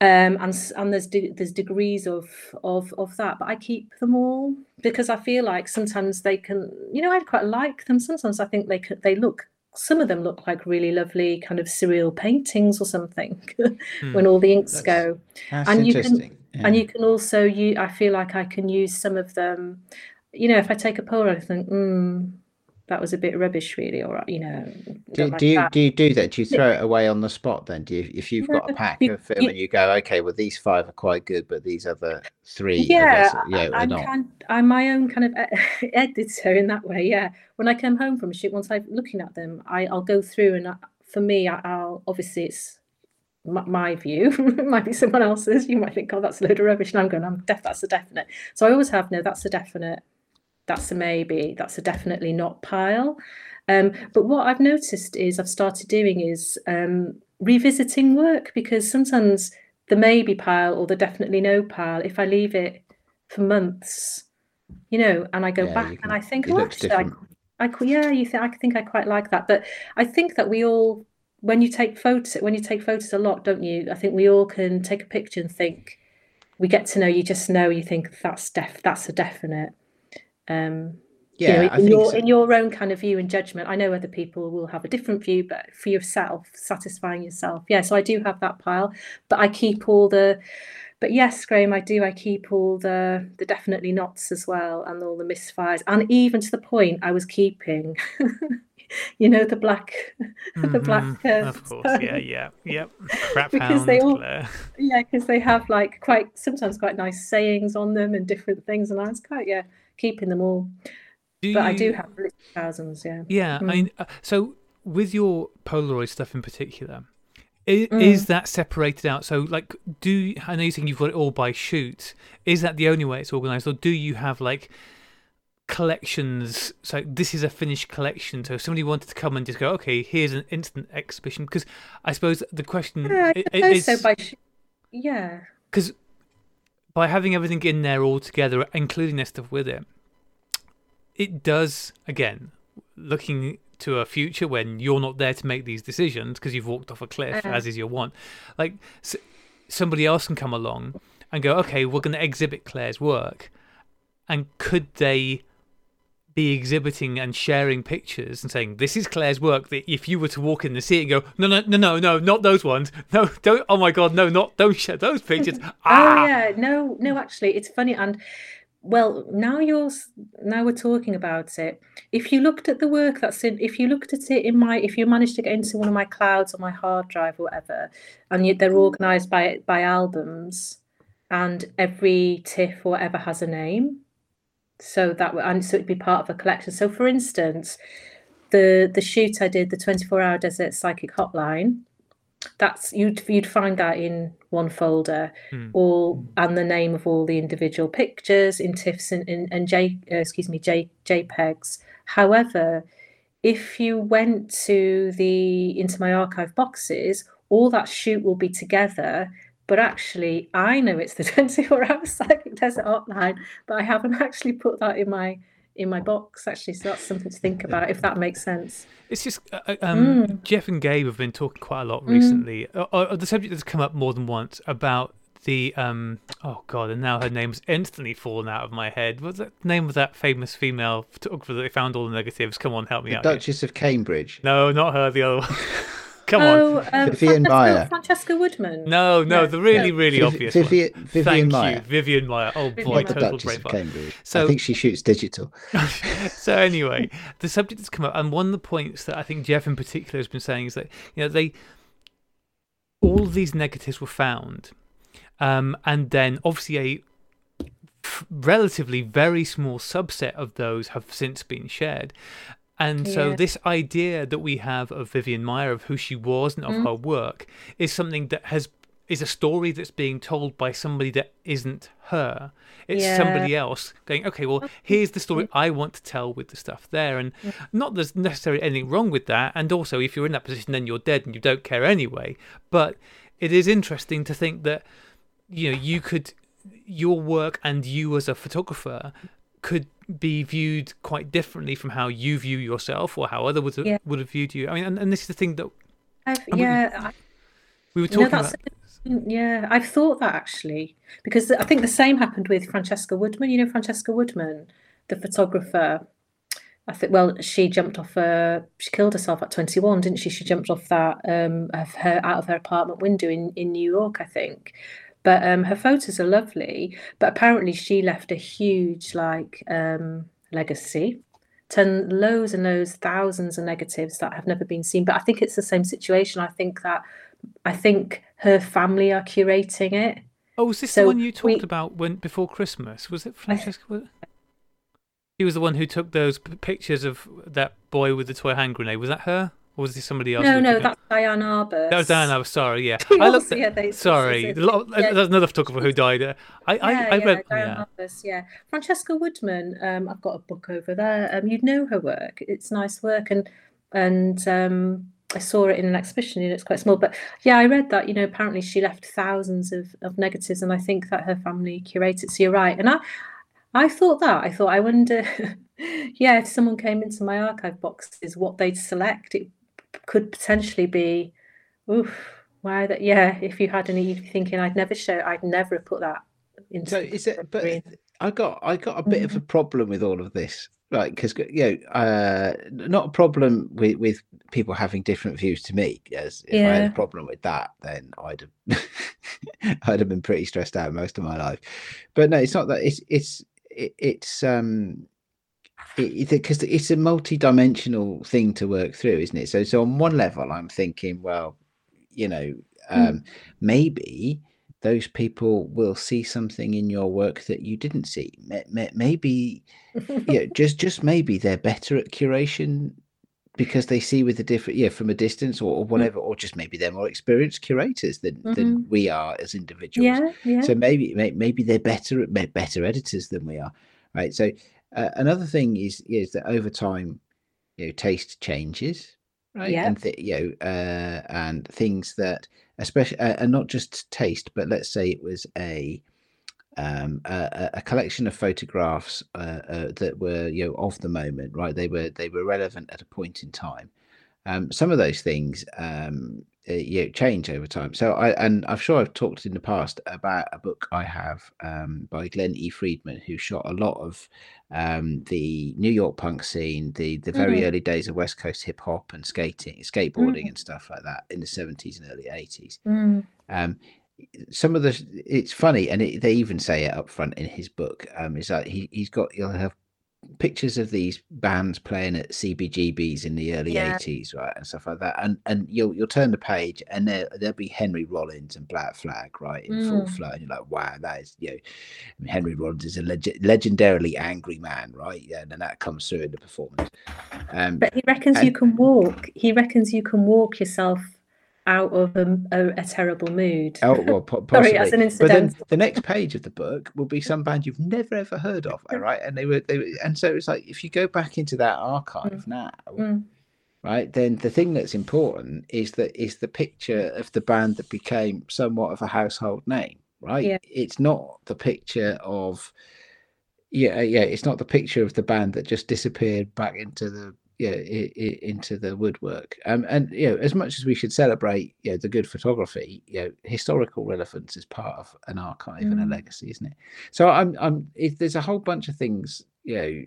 Um, and and there's de- there's degrees of of of that, but I keep them all because I feel like sometimes they can, you know, I quite like them. Sometimes I think they can, they look some of them look like really lovely kind of surreal paintings or something mm. <laughs> when all the inks that's, go. That's and you can yeah. and you can also you i feel like i can use some of them you know if i take a polaroid i think mm, that was a bit rubbish really or you know do, like do you that. do you do that do you throw it away on the spot then do you if you've got a pack of film and you go okay well these five are quite good but these other three yeah guess, yeah I'm, kind, I'm my own kind of <laughs> editor in that way yeah when i come home from a shoot once i'm looking at them I, i'll go through and I, for me i'll obviously it's my view <laughs> might be someone else's you might think oh that's a load of rubbish and i'm going i'm deaf that's a definite. So i always have no that's a definite that's a maybe that's a definitely not pile. Um, but what i've noticed is i've started doing is um, revisiting work because sometimes the maybe pile or the definitely no pile if i leave it for months you know and i go yeah, back and i think oh actually I, I, yeah you think i think i quite like that. But i think that we all when you take photos when you take photos a lot don't you? I think we all can take a picture and think we get to know you just know you think that's def that's a definite um yeah you know, in your so. in your own kind of view and judgment. I know other people will have a different view but for yourself satisfying yourself. Yeah so i do have that pile but i keep all the but yes graham i do i keep all the the definitely nots as well and all the misfires. And even to the point i was keeping <laughs> <laughs> you know the black mm-hmm. <laughs> the black curves. Of course, yeah, yeah, yep. <laughs> Crap because they all, Claire. yeah, because they have like quite sometimes quite nice sayings on them and different things, and I was quite yeah keeping them all. Do but you... I do have thousands, yeah. Yeah, mm. I mean, uh, so with your Polaroid stuff in particular. Is, mm. is, that separated out? So, like, do I know you think you've got it all by shoot? Is that the only way it's organised, or do you have like collections so this is a finished collection so if somebody wanted to come and just go okay here's an instant exhibition because i suppose the question yeah, is so by yeah. Because by having everything in there all together including their stuff with it it does again looking to a future when you're not there to make these decisions because you've walked off a cliff uh, as is your want. Like so somebody else can come along and go okay we're going to exhibit claire's work and could they be exhibiting and sharing pictures and saying this is Claire's work that if you were to walk in the it and go no no no no no not those ones. No don't oh my god no not don't share those pictures. Oh, <laughs> ah! oh yeah. No no actually it's funny. And well now you're now we're talking about it if you looked at the work that's in if you looked at it in my if you managed to get into one of my clouds or my hard drive or whatever and you, they're organized by by albums and every tiff or whatever has a name so that and so it'd be part of a collection. So, for instance, the the shoot I did, the 24 hour desert psychic hotline, that's you'd you'd find that in one folder, mm. all and the name of all the individual pictures in TIFFs and, and, and J uh, excuse me J JPEGs. However, if you went to the into my archive boxes, all that shoot will be together but actually I know it's the <laughs> 24 hour psychic desert hotline, but I haven't actually put that in my in my box actually. So that's something to think about if that makes sense. It's just uh, uh um, mm. Jeff and Gabe have been talking quite a lot mm. recently. Mm. Uh, uh, the subject has come up more than once about the um oh god and now her name's instantly fallen out of my head what's the name of that famous female photographer that they found all the negatives come on help me the out duchess here. of cambridge no not her the other one <laughs> Come oh, on. Um, Vivian Maier. Francesca Woodman. No, no, the really, really Viv- obvious Vivian, one. Vivian Thank Maier. you, Vivian Maier. Oh boy, the total Duchess of Cambridge. So, I think she shoots digital. <laughs> so anyway, the subject has come up, and one of the points that I think Jeff in particular has been saying is that you know they all of these negatives were found, um, and then obviously a relatively very small subset of those have since been shared. And so, this idea that we have of Vivian Maier, of who she was and of mm. her work, is something that has is a story that's being told by somebody that isn't her. It's yeah. somebody else going, okay, well, here's the story I want to tell with the stuff there. And yeah. not there's necessarily anything wrong with that. And also, if you're in that position, then you're dead and you don't care anyway. But it is interesting to think that, you know, you could, your work and you as a photographer could be viewed quite differently from how you view yourself or how other would yeah. would have viewed you. I mean, and, and this is the thing that yeah, we, we, were talking no, about. Yeah, I've thought that actually because I think the same happened with Francesca Woodman. You know, Francesca Woodman, the photographer. I think well, she jumped off a she killed herself at 21, didn't she? She jumped off that um of her out of her apartment window in in New York, I think. But um, her photos are lovely. But apparently, she left a huge like um, legacy, ten loads and loads, thousands of negatives that have never been seen. But I think it's the same situation. I think that I think her family are curating it. Oh, was this so the one you talked we, about when before Christmas? Was it Francesca? She was the one who took those pictures of that boy with the toy hand grenade. Was that her? Or was this somebody else? No, no, that's Diane Arbus. That was Diane Arbus. Sorry, yeah. <laughs> I looked. At, yeah, they, sorry, yeah. there's another photographer who died. I, I, yeah, I, I yeah, read. Diane yeah. Arbus, yeah. Francesca Woodman. Um, I've got a book over there. Um, you'd know her work. It's nice work, and and um, I saw it in an exhibition. You know, it's quite small, but yeah, I read that. You know, apparently she left thousands of of negatives, and I think that her family curated. So you're right, and I. I thought that. I thought, I wonder, <laughs> yeah, if someone came into my archive boxes, what they'd select. It could potentially be, oof, why that? Yeah, if you had any, you'd be thinking, I'd never show, I'd never have put that into so is it but i got i got a bit mm-hmm. of a mm-hmm. problem with all of this right because you know uh not a problem with with people having different views to me as if yeah. i had a problem with that then i'd have <laughs> i'd have been pretty stressed out most of my life but no it's not that it's it's it, it's um because it, it's a multi-dimensional thing to work through isn't it so so on one level i'm thinking well you know hmm. um mm. maybe those people will see something in your work that you didn't see. Maybe, <laughs> yeah, just just maybe they're better at curation because they see with a different, yeah, from a distance or, or mm. whatever, mm. or just maybe they're more experienced curators than mm-hmm. than we are as individuals. Yeah, yeah. So maybe maybe they're better at better editors than we are, right? So uh, another thing is is that over time, you know, taste changes, right? Yeah. And th- you know, uh, and things that especially uh, and not just taste, but let's say it was a um, a, a, collection of photographs uh, uh, that were you know of the moment, right? They were they were relevant at a point in time. Um, some of those things um, uh, you know, change over time. So I and I'm sure I've talked in the past about a book I have um, by Glenn E. Friedman, who shot a lot of um, the New York punk scene, the the very mm-hmm. early days of West Coast hip hop and skating, skateboarding, mm-hmm. and stuff like that in the 70s and early 80s. Mm. Um, some of the it's funny, and it, they even say it up front in his book. Um, is that he he's got he'll have pictures of these bands playing at CBGBs in the early yeah. 80s, right, and stuff like that. And and you'll you'll turn the page and there there'll be Henry Rollins and Black Flag, right, in mm. full flow, and you're like, wow, that is you know, I mean, Henry Rollins is a leg- legendarily angry man, right? Yeah, and that comes through in the performance. Um, but he reckons and, you can walk. He reckons you can walk yourself out of a, a, a terrible mood. Oh well, <laughs> possibly. Sorry, as an incident. But then the next page of the book will be some band you've never ever heard of, right? And they were, they were, and so it's like if you go back into that archive mm. now, mm. right? Then the thing that's important is that is the picture of the band that became somewhat of a household name, right? Yeah. It's not the picture of. Yeah, yeah, it's not the picture of the band that just disappeared back into the yeah, into the woodwork. Um, and you know, as much as we should celebrate, you know, the good photography, you know, historical relevance is part of an archive mm. and a mm. legacy, isn't it? So I'm, I'm. If there's a whole bunch of things, you know.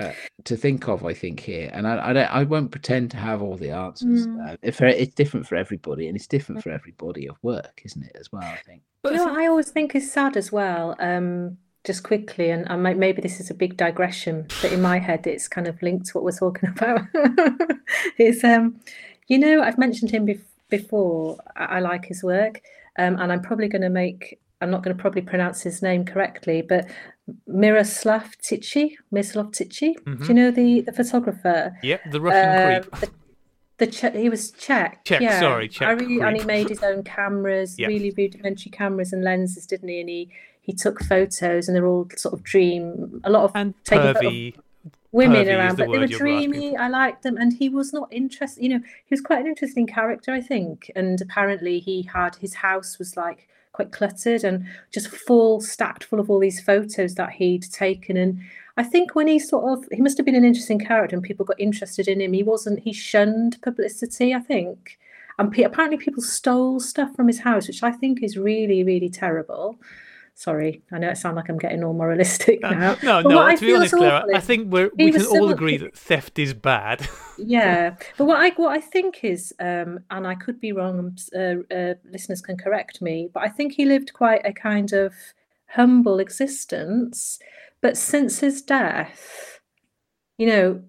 Uh, to think of, I think here, and I, I, don't, I won't pretend to have all the answers. Mm. Uh, if it's different for everybody, and it's different for every body of work, isn't it? As well, I think. But you know, what I always think is sad as well. Um, just quickly, and I might, maybe this is a big digression, but in my head, it's kind of linked to what we're talking <laughs> about. is um, you know, I've mentioned him bef- before. I-, I, like his work, um, and I'm probably going to make. I'm not going to probably pronounce his name correctly, but Miroslav Tichy, Miroslav Tichy. Mm-hmm. Do you know the the photographer? Yep, the Russian uh, creep. The, the che- he was Czech. Czech, yeah. sorry, Czech. I really, and he made his own cameras, <laughs> yep. really rudimentary cameras and lenses, didn't he? And he he took photos, and they're all sort of dream. A lot of and pervy. women around, the but they were dreamy. I liked them, and he was not interested. You know, he was quite an interesting character, I think. And apparently, he had his house was like quite cluttered and just full, stacked full of all these photos that he'd taken. And I think when he sort of, he must have been an interesting character, and people got interested in him. He wasn't. He shunned publicity, I think. And apparently, people stole stuff from his house, which I think is really, really terrible. Sorry, I know it sounds like I'm getting all moralistic now. No, no, no. To be honest, Claire, I think we we can all agree that theft is bad. <laughs> yeah, but what I what I think is, um, and I could be wrong. Uh, uh, listeners can correct me, but I think he lived quite a kind of humble existence. But since his death, you know,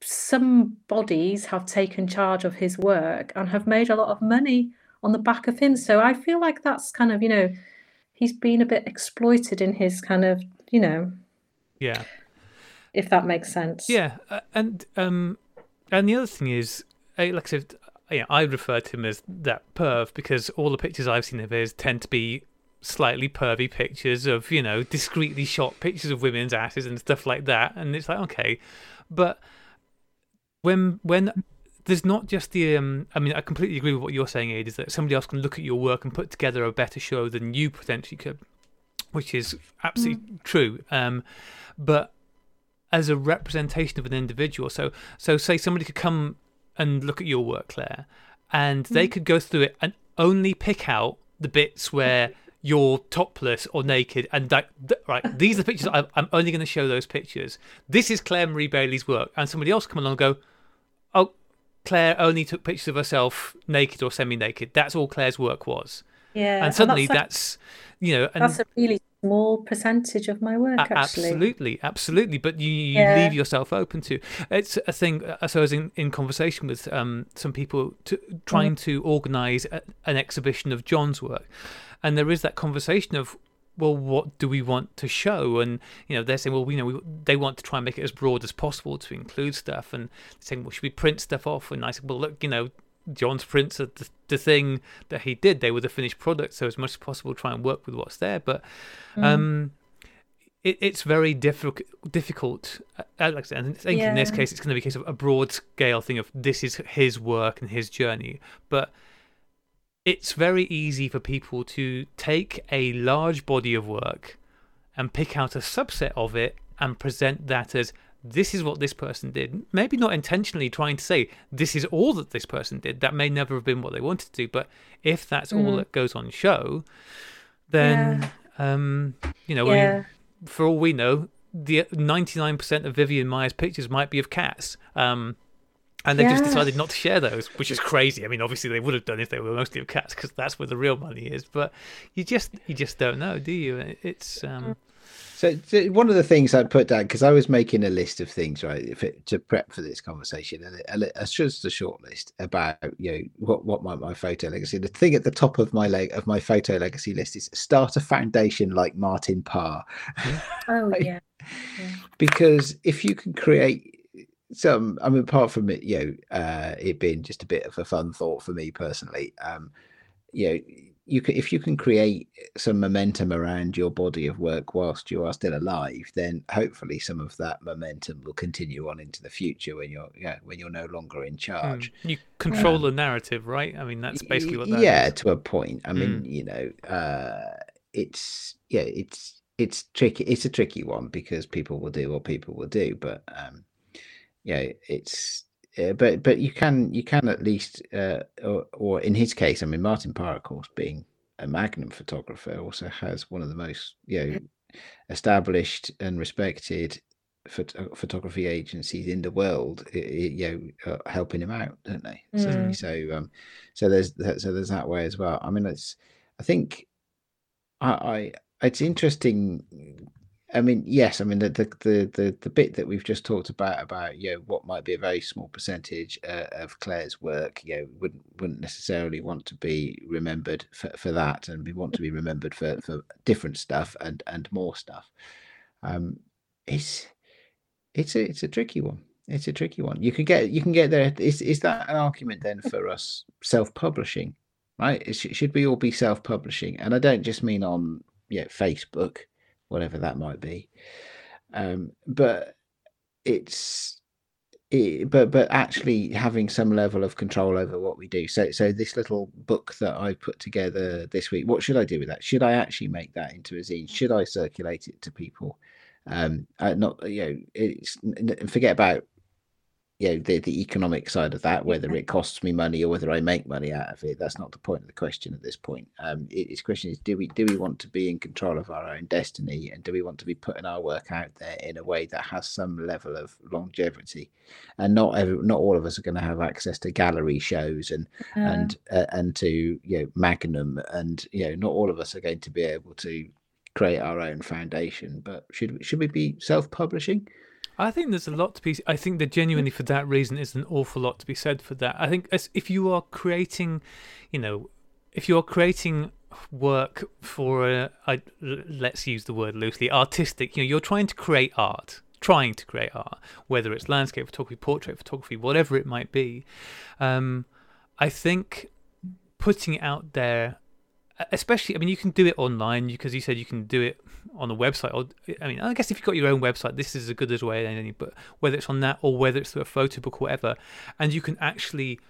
some bodies have taken charge of his work and have made a lot of money on the back of him. So I feel like that's kind of, you know, he's been a bit exploited in his kind of, you know. Yeah. If that makes sense. Yeah, uh, and um, and the other thing is, like I said, yeah, I refer to him as that perv because all the pictures I've seen of his tend to be slightly pervy pictures of you know discreetly shot pictures of women's asses and stuff like that, and it's like okay, but when when there's not just the um, I mean I completely agree with what you're saying Ed is that somebody else can look at your work and put together a better show than you potentially could which is absolutely mm. true um, but as a representation of an individual so so say somebody could come and look at your work Claire and mm. they could go through it and only pick out the bits where you're topless or naked, and that, th- right, these are the pictures. I'm, I'm only going to show those pictures. This is Claire Marie Bailey's work, and somebody else come along and go, oh, Claire only took pictures of herself naked or semi-naked. That's all Claire's work was. Yeah, and suddenly and that's, that's, you know, and that's a really small percentage of my work. Actually, absolutely, absolutely. But you, you yeah. leave yourself open to. It's a thing. So I was in, in conversation with um, some people to, trying mm. to organise an exhibition of John's work, and there is that conversation of well, what do we want to show? And you know, they're saying, well, you know, we, they want to try and make it as broad as possible to include stuff, and they're saying, well, should we print stuff off? And I said, well, look, you know, John's prints are the, the thing that he did; they were the finished product. So as much as possible, try and work with what's there. But mm. um, it, it's very difficult. Difficult, uh, like I said, I think yeah. in this case, it's going to be a case of a broad scale thing of this is his work and his journey, but it's very easy for people to take a large body of work and pick out a subset of it and present that as this is what this person did. Maybe not intentionally trying to say this is all that this person did. That may never have been what they wanted to do. But if that's mm. all that goes on show, then yeah. um, you know, yeah. I mean, for all we know, the 99% of Vivian Maier's pictures might be of cats. Um, and they yes. just decided not to share those, which is crazy. I mean, obviously they would have done if they were mostly of cats, because that's where the real money is. But you just you just don't know, do you? It's um... so, so, one of the things I'd put down because I was making a list of things right it, to prep for this conversation, and it's just a short list about you know what what might my photo legacy. The thing at the top of my leg of my photo legacy list is start a foundation like Martin Parr. <laughs> Oh yeah. yeah. because if you can create some i mean apart from it you know uh it being just a bit of a fun thought for me personally um you know you can if you can create some momentum around your body of work whilst you are still alive then hopefully some of that momentum will continue on into the future when you're yeah when you're no longer in charge mm. you control um, the narrative right i mean that's basically what that yeah is. to a point i mean mm. you know uh it's yeah it's it's tricky it's a tricky one because people will do what people will do but um yeah, it's uh, but but you can you can at least uh, or, or in his case, I mean Martin Parr, of course, being a magnum photographer, also has one of the most you know established and respected phot- uh, photography agencies in the world. You know, uh, helping him out, don't they? Mm. So so um, so there's that, so there's that way as well. I mean, it's I think I, I it's interesting I mean, yes. I mean, the, the the the bit that we've just talked about about you know what might be a very small percentage uh, of Claire's work, you know, wouldn't wouldn't necessarily want to be remembered for, for that, and we want to be remembered for for different stuff and and more stuff. Um, it's it's a it's a tricky one. It's a tricky one. You can get you can get there. Is is that an argument then for us self publishing? Right? should we all be self publishing? And I don't just mean on yeah Facebook whatever that might be. Um, but it's it, but but actually having some level of control over what we do. So so this little book that I put together this week, what should I do with that? Should I actually make that into a zine? Should I circulate it to people? Um, not you know, it's forget about you know the, the economic side of that whether it costs me money or whether i make money out of it that's not the point of the question at this point. Um its question is do we do we want to be in control of our own destiny and do we want to be putting our work out there in a way that has some level of longevity? And not every, not all of us are going to have access to gallery shows and and uh, and to you know magnum and you know not all of us are going to be able to create our own foundation but should should we be self-publishing I think there's a lot to be. I think that genuinely, for that reason, is an awful lot to be said for that. I think if you are creating, you know, if you are creating work for a, I, let's use the word loosely, artistic. You know, you're trying to create art, trying to create art, whether it's landscape photography, portrait photography, whatever it might be. Um, I think putting it out there especially i mean you can do it online because you said you can do it on a website or i mean i guess if you've got your own website this is as good as way any but whether it's on that or whether it's through a photo book or whatever and you can actually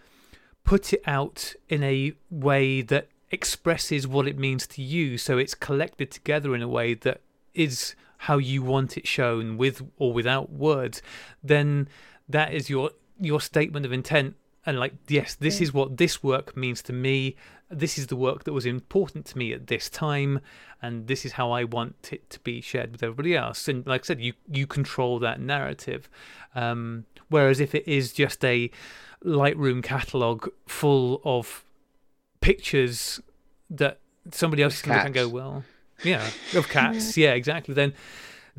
put it out in a way that expresses what it means to you so it's collected together in a way that is how you want it shown with or without words then that is your your statement of intent. And like yes this is what this work means to me this is the work that was important to me at this time and this is how i want it to be shared with everybody else. And like i said you you control that narrative. Um, whereas if it is just a lightroom catalog full of pictures that somebody else can look and go well yeah of <laughs> cats yeah exactly then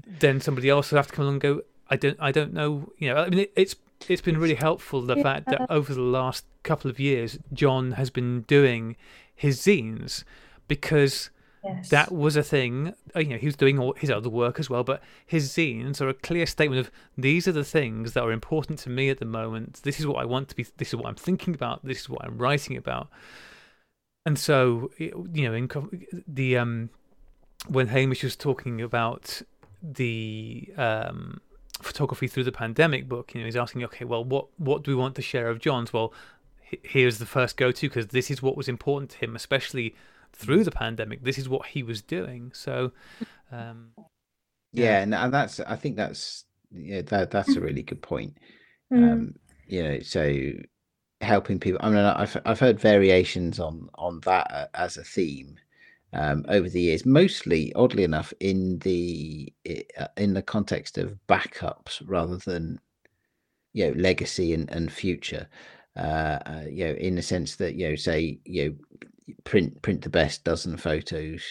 then somebody else will have to come along and go i don't i don't know you know i mean it, it's it's been really helpful the yeah. fact that over the last couple of years, John has been doing his zines because yes. that was a thing. Uh, you know, he was doing all his other work as well, but his zines are a clear statement of these are the things that are important to me at the moment. This is what I want to be. This is what I'm thinking about. This is what I'm writing about. And so, you know, in the um, when Hamish was talking about the um photography through the pandemic book, you know, he's asking, okay, well, what what do we want to share of John's? Well, here's the first go to because this is what was important to him, especially through the pandemic. This is what he was doing. So, um, yeah, and, and that's I think that's yeah that that's a really good point. Mm. Um, you know, so helping people. I mean, I've I've heard variations on on that uh, as a theme um, over the years, mostly oddly enough in the uh, in the context of backups rather than you know legacy and, and future. Uh, uh, you know, in the sense that you know, say you know, print print the best dozen photos.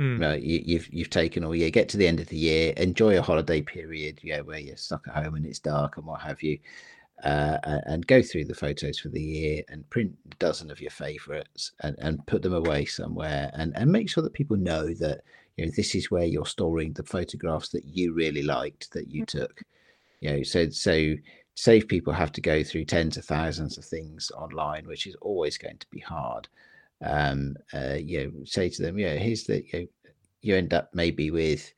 Mm. Right, you, you've you've taken all year. Get to the end of the year, enjoy a holiday period, yeah, where you're stuck at home and it's dark and what have you uh, and go through the photos for the year and print a dozen of your favorites and, and put them away somewhere and, and make sure that people know that you know this is where you're storing the photographs that you really liked that you mm-hmm. took you know so so save people have to go through tens of thousands of things online which is always going to be hard um uh you know say to them yeah here's the you know, you end up maybe with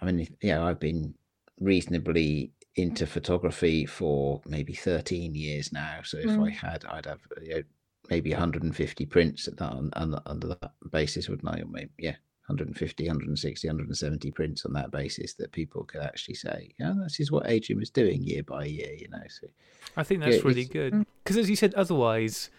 i mean you know i've been reasonably into photography for maybe 13 years now. So if mm. I had, I'd have you know, maybe 150 prints at that, on, on, under that basis, wouldn't I? Or maybe, yeah, 150, 160, 170 prints on that basis that people could actually say, yeah, this is what Adrian was doing year by year, you know. So I think that's yeah, really good. Because mm. as you said, otherwise,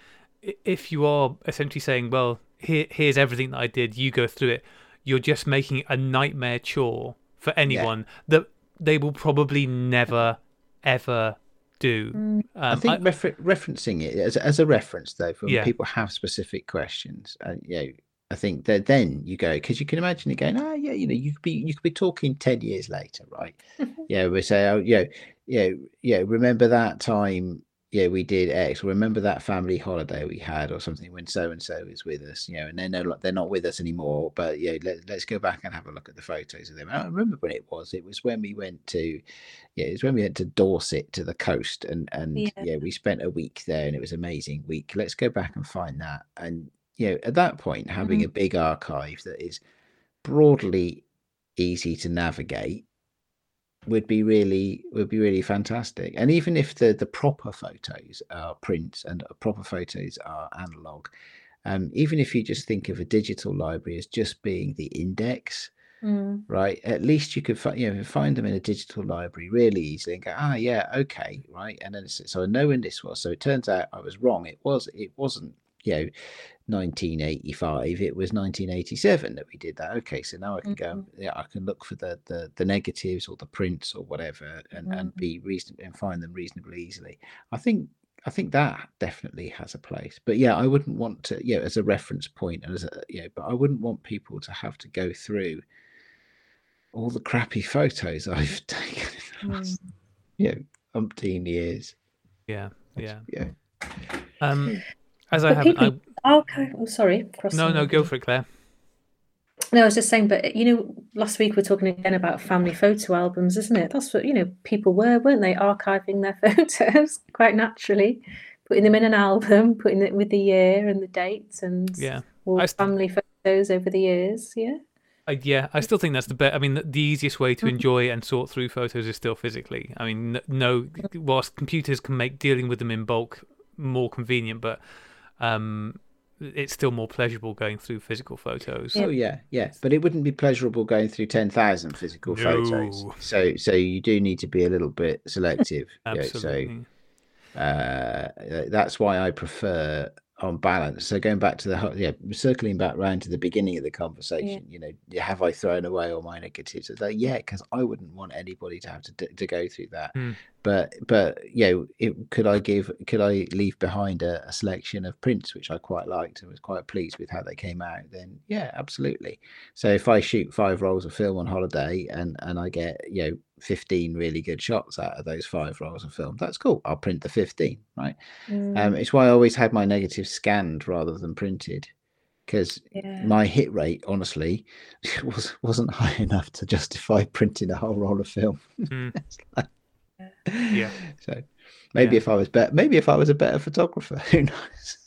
if you are essentially saying, well, here, here's everything that I did, you go through it, you're just making a nightmare chore for anyone yeah. that they will probably never ever do. Mm. Um, I think I, refer- referencing it as, as a reference though, for yeah. people have specific questions, and uh, you know, I think that then you go because you can imagine it going, oh yeah, you know, you could be you could be talking ten years later, right? <laughs> yeah, we say, oh yeah, yeah, yeah. Remember that time yeah, we did X. Remember that family holiday we had, or something when so and so is with us, you know, and they're no, they're not with us anymore. But yeah, let, us go back and have a look at the photos of them. I remember when it was. It was when we went to, yeah, it was when we went to Dorset to the coast, and and yeah, yeah we spent a week there, and it was amazing week. Let's go back and find that. And you know, at that point, having mm-hmm. a big archive that is broadly easy to navigate would be really would be really fantastic. And even if the the proper photos are prints and proper photos are analog, um, even if you just think of a digital library as just being the index, mm. right? At least you could find you know find them in a digital library really easily and go, ah, yeah, okay, right. And then so I know when this was. So it turns out I was wrong. It was it wasn't you know 1985 it was 1987 that we did that. Okay so now i can mm-hmm. go yeah i can look for the, the the negatives or the prints or whatever and mm-hmm. and be reasonable and find them reasonably easily. I think i think that definitely has a place. But yeah i wouldn't want to yeah as a reference point and as a yeah but i wouldn't want people to have to go through all the crappy photos <laughs> i've taken in the last, mm. you know umpteen years. Yeah yeah. yeah. Um as I have, archive. Oh, sorry. No, no, go for it, Claire. No, I was just saying, but you know, last week we are talking again about family photo albums, isn't it? That's what you know, people were, weren't they, archiving their <laughs> photos quite naturally, putting them in an album, putting it with the year and the dates and yeah, all family photos over the years. Yeah. I, yeah, I still think that's the best. I mean, the, the easiest way to mm-hmm. enjoy and sort through photos is still physically. I mean, no, whilst computers can make dealing with them in bulk more convenient, but um, it's still more pleasurable going through physical photos. Oh yeah, yeah, but it wouldn't be pleasurable going through ten thousand physical no. photos. So so you do need to be a little bit selective. Absolutely. <laughs> Yeah, so Uh, that's why I prefer on balance. So going back to the yeah, circling back round to the beginning of the conversation, yeah. you know, have I thrown away all my negatives? It's like, yeah, because I wouldn't want anybody to have to to go through that. Mm. But but you know, it, could I give could I leave behind a, a, selection of prints which I quite liked and was quite pleased with how they came out? Then yeah, absolutely. So if I shoot five rolls of film on holiday and and I get you know 15 really good shots out of those five rolls of film. That's cool. I'll print the 15, right? Mm. Um, it's why I always had my negatives scanned rather than printed because yeah. my hit rate, honestly, <laughs> was wasn't high enough to justify <laughs> printing a whole roll of film. <laughs> Mm. like, yeah. <laughs> So maybe yeah. if I was better, maybe if I was a better photographer, <laughs> who knows?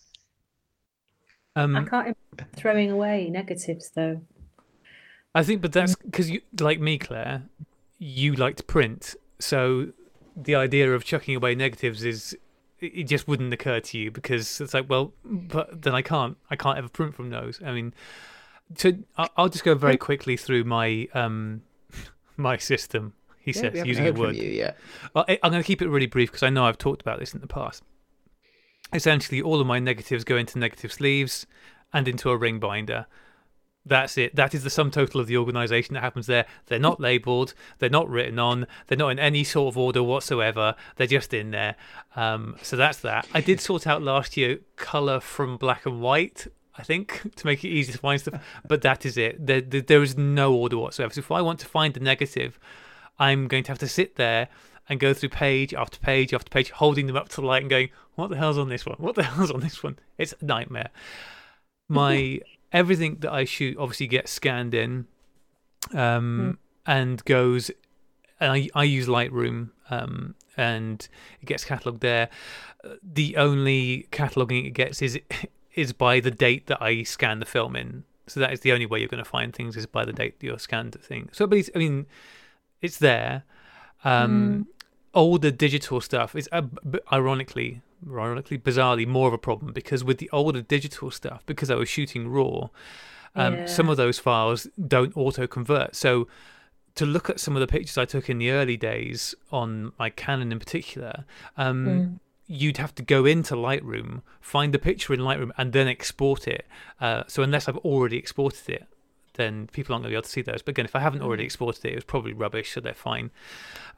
Um, I can't throwing away negatives though. I think, but that's because you, like me, Claire you like to print, so the idea of chucking away negatives is it just wouldn't occur to you because it's like, well, but then I can't, I can't ever print from those. I mean, so I'll just go very quickly through my um <laughs> my system. He yeah, says using a word. You, yeah. Well, I'm going to keep it really brief because I know I've talked about this in the past. Essentially, all of my negatives go into negative sleeves and into a ring binder. That's it. That is the sum total of the organisation that happens there. They're not labelled. They're not written on. They're not in any sort of order whatsoever. They're just in there. Um, so that's that. I did sort out last year colour from black and white. I think to make it easy to find stuff, but that is it. There, there, there is no order whatsoever. So if I want to find the negative, I'm going to have to sit there and go through page after page after page, holding them up to the light and going, "What the hell's on this one? What the <laughs> hell's on this one?" It's a nightmare. My <laughs> everything that I shoot obviously gets scanned in um, mm. and goes. And I, I use Lightroom um, and it gets catalogued there. The only cataloguing it gets is <laughs> is by the date that I scan the film in. So that is the only way you're going to find things is by the date that you're scanned the thing. So, but I mean, it's there. Um, mm. Older digital stuff is uh, ironically ironically, bizarrely, more of a problem because with the older digital stuff, because I was shooting RAW, um, yeah. some of those files don't auto convert. So to look at some of the pictures I took in the early days on my Canon in particular, um, mm. you'd have to go into Lightroom, find the picture in Lightroom, and then export it. Uh, so unless I've already exported it, then people aren't going to be able to see those. But again, if I haven't already mm. exported it, it was probably rubbish, so they're fine.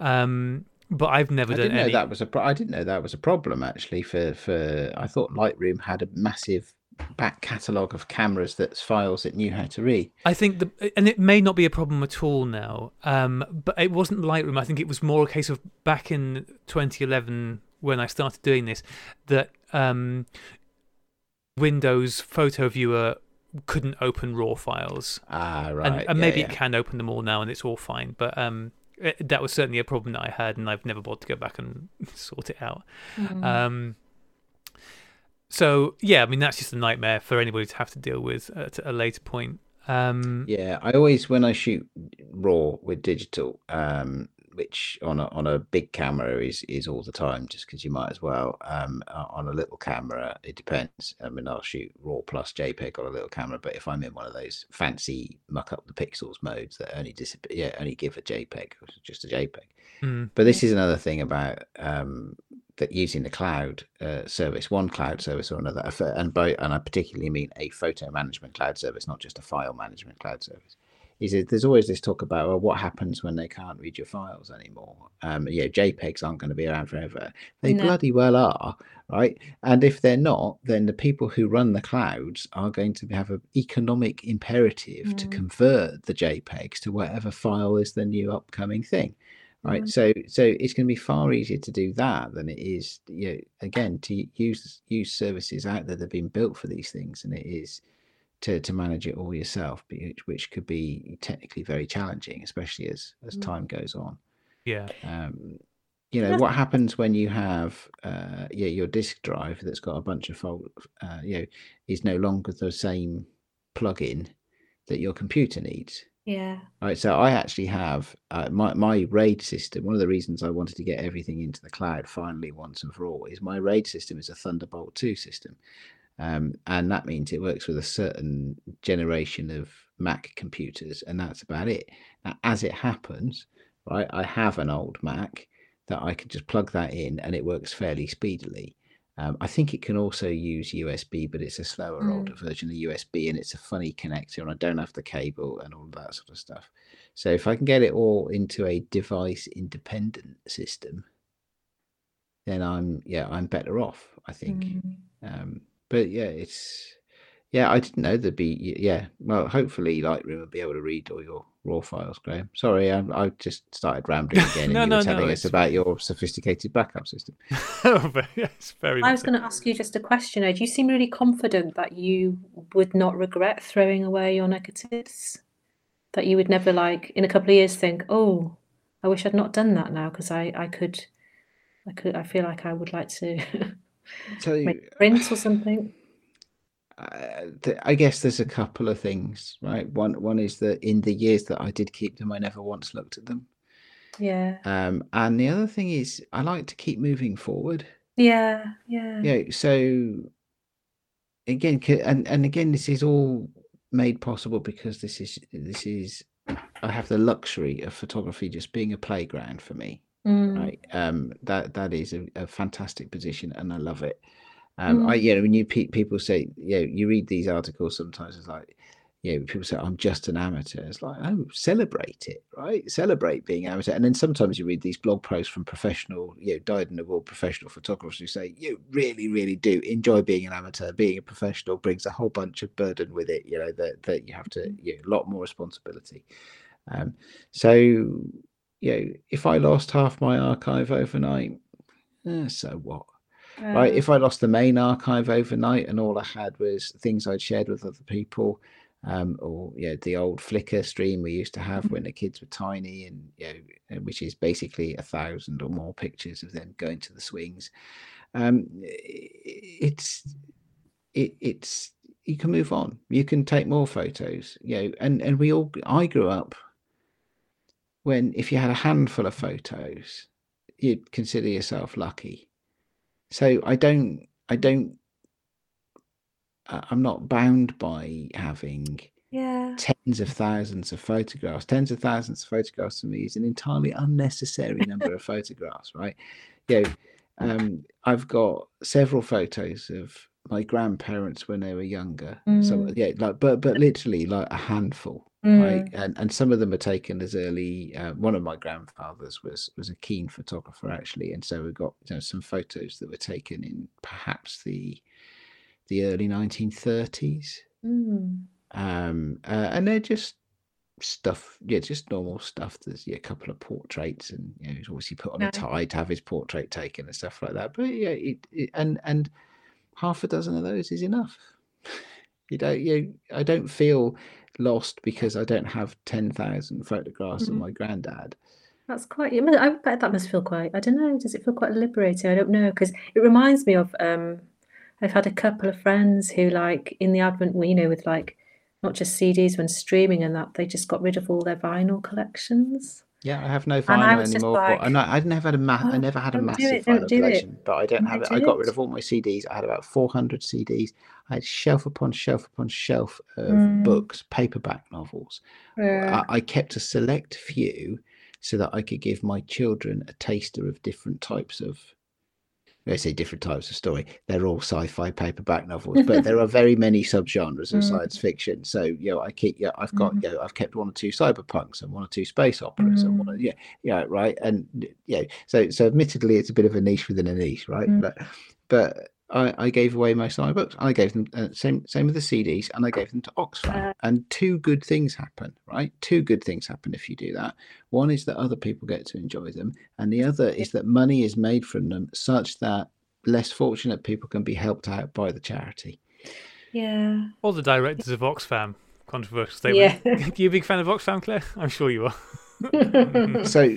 Um, but I've never I done didn't any. know that was a. Pro- I didn't know that was a problem actually. For for I thought Lightroom had a massive back catalogue of cameras that's files it knew how to read. I think the and it may not be a problem at all now. Um, but it wasn't Lightroom. I think it was more a case of back in 2011 when I started doing this that um, Windows Photo Viewer couldn't open raw files. Ah, right. And, and yeah, maybe yeah. it can open them all now, and it's all fine. But um, it, that was certainly a problem that I had, and I've never bothered to go back and <laughs> sort it out. Mm. Um, so yeah, I mean that's just a nightmare for anybody to have to deal with at a later point. Um, yeah, I always when I shoot raw with digital, um, which on a on a big camera is is all the time, just because you might as well. Um, on a little camera, it depends. I mean, I'll shoot RAW plus JPEG on a little camera, but if I'm in one of those fancy muck up the pixels modes that only disappear, yeah, only give a JPEG, just a JPEG. Mm. But this is another thing about um, that using the cloud uh, service, one cloud service or another, and by and I particularly mean a photo management cloud service, not just a file management cloud service is that there's always this talk about well, what happens when they can't read your files anymore. Um, yeah, JPEGs aren't going to be around forever. They no. bloody well are, right? And if they're not, then the people who run the clouds are going to have an economic imperative mm. to convert the JPEGs to whatever file is the new upcoming thing. Right, mm. so so it's going to be far easier to do that than it is, you know, again, to use use services out there that have been built for these things, and it is to to manage it all yourself, which, which could be technically very challenging, especially as as mm. time goes on. Yeah. Um, you know what happens when you have uh, yeah your disk drive that's got a bunch of fold uh, you know is no longer the same plug-in that your computer needs. Yeah. Right. So I actually have uh, my my RAID system. One of the reasons I wanted to get everything into the cloud finally once and for all is my RAID system is a Thunderbolt 2 system. Um, and that means it works with a certain generation of Mac computers, and that's about it. Now, as it happens, right, I have an old Mac that I can just plug that in and it works fairly speedily. Um, I think it can also use USB, but it's a slower, mm. older version of USB, and it's a funny connector, and I don't have the cable and all of that sort of stuff. So if I can get it all into a device independent system, then I'm yeah I'm better off. I think. Mm. Um, but yeah, it's yeah I didn't know there'd be yeah well hopefully Lightroom will be able to read all your raw files, Graham. Sorry, I, I just started rambling <laughs> again, no, and you no, were telling no, us about your sophisticated backup system. <laughs> yes, <laughs> very. I was going to ask you just a question. Do you seem really confident that you would not regret throwing away your negatives? That you would never, like, in a couple of years, think, "Oh, I wish I'd not done that now," because I, I could, I could, I feel like I would like to so, make prints or something. I guess there's a couple of things, right? One one is that in the years that I did keep them, I never once looked at them. Yeah. Um, and the other thing is, I like to keep moving forward. Yeah, yeah. Yeah. So again, and and again, this is all made possible because this is this is I have the luxury of photography just being a playground for me. Mm. Right. Um. That that is a, a fantastic position, and I love it. Um, mm. I, you know, when you pe- people say, you know, you read these articles sometimes, it's like, you know, people say, I'm just an amateur. It's like, oh, celebrate it, right? Celebrate being amateur. And then sometimes you read these blog posts from professional, you know, dyed in the wool professional photographers who say, you really, really do enjoy being an amateur. Being a professional brings a whole bunch of burden with it, you know, that, that you have to, mm. you know, a lot more responsibility. Um, so, you know, if I lost half my archive overnight, eh, so what? right? If I lost the main archive overnight and all I had was things I'd shared with other people, um, or yeah, the old Flickr stream we used to have when the kids were tiny, and you know, which is basically a thousand or more pictures of them going to the swings. Um, it's it, it's you can move on. You can take more photos, you know, and and we all. I grew up when if you had a handful of photos, you'd consider yourself lucky so I don't, I don't, I'm not bound by having yeah tens of thousands of photographs. Tens of thousands of photographs to me is an entirely unnecessary <laughs> number of photographs, right? You know, um, I've got several photos of my grandparents when they were younger. Mm. So yeah, like but but literally like a handful mm. right? And and some of them are taken as early. Uh, one of my grandfathers was was a keen photographer actually, and so we got you know, some photos that were taken in perhaps the the early 1930s. Mm. Um, uh, and they're just stuff, yeah, just normal stuff. There's yeah, a couple of portraits, and you know, he's obviously put on no. a tie to have his portrait taken and stuff like that. But yeah, it, it, and and half a dozen of those is enough. <laughs> you don't you I don't feel lost because I don't have 10,000 photographs mm-hmm. of my granddad. That's quite, I bet that must feel quite, I don't know, does it feel quite liberating? I don't know, because it reminds me of, um, I've had a couple of friends who, like, in the Advent, you know, with like not just CDs when streaming and that, they just got rid of all their vinyl collections. Yeah, I have no vinyl anymore. Like, I, I never had a ma- oh, I never had a massive vinyl collection, but I don't have it. I got rid of all my CDs. I had about 400 CDs. I had shelf upon shelf upon shelf of mm. books, paperback novels. Yeah. I, I kept a select few so that I could give my children a taster of different types of I say different types of story. They're all sci-fi paperback novels, but there are very many subgenres of mm. science fiction. So you know, I keep yeah, I've got mm. you know, I've kept one or two cyberpunks and one or two space operas mm. and one or, mm. yeah, yeah, right. And yeah, so so admittedly, it's a bit of a niche within a niche, right? Mm. But but I, I, gave away most of my books. I gave them uh, same same with the CDs, and I gave them to Oxfam. Uh, and two good things happen, right? Two good things happen if you do that. One is that other people get to enjoy them, and the other is that money is made from them, such that less fortunate people can be helped out by the charity. Yeah. All the directors of Oxfam, controversial statement. Yeah. <laughs> are you a big fan of Oxfam, Claire? I'm sure you are. <laughs> so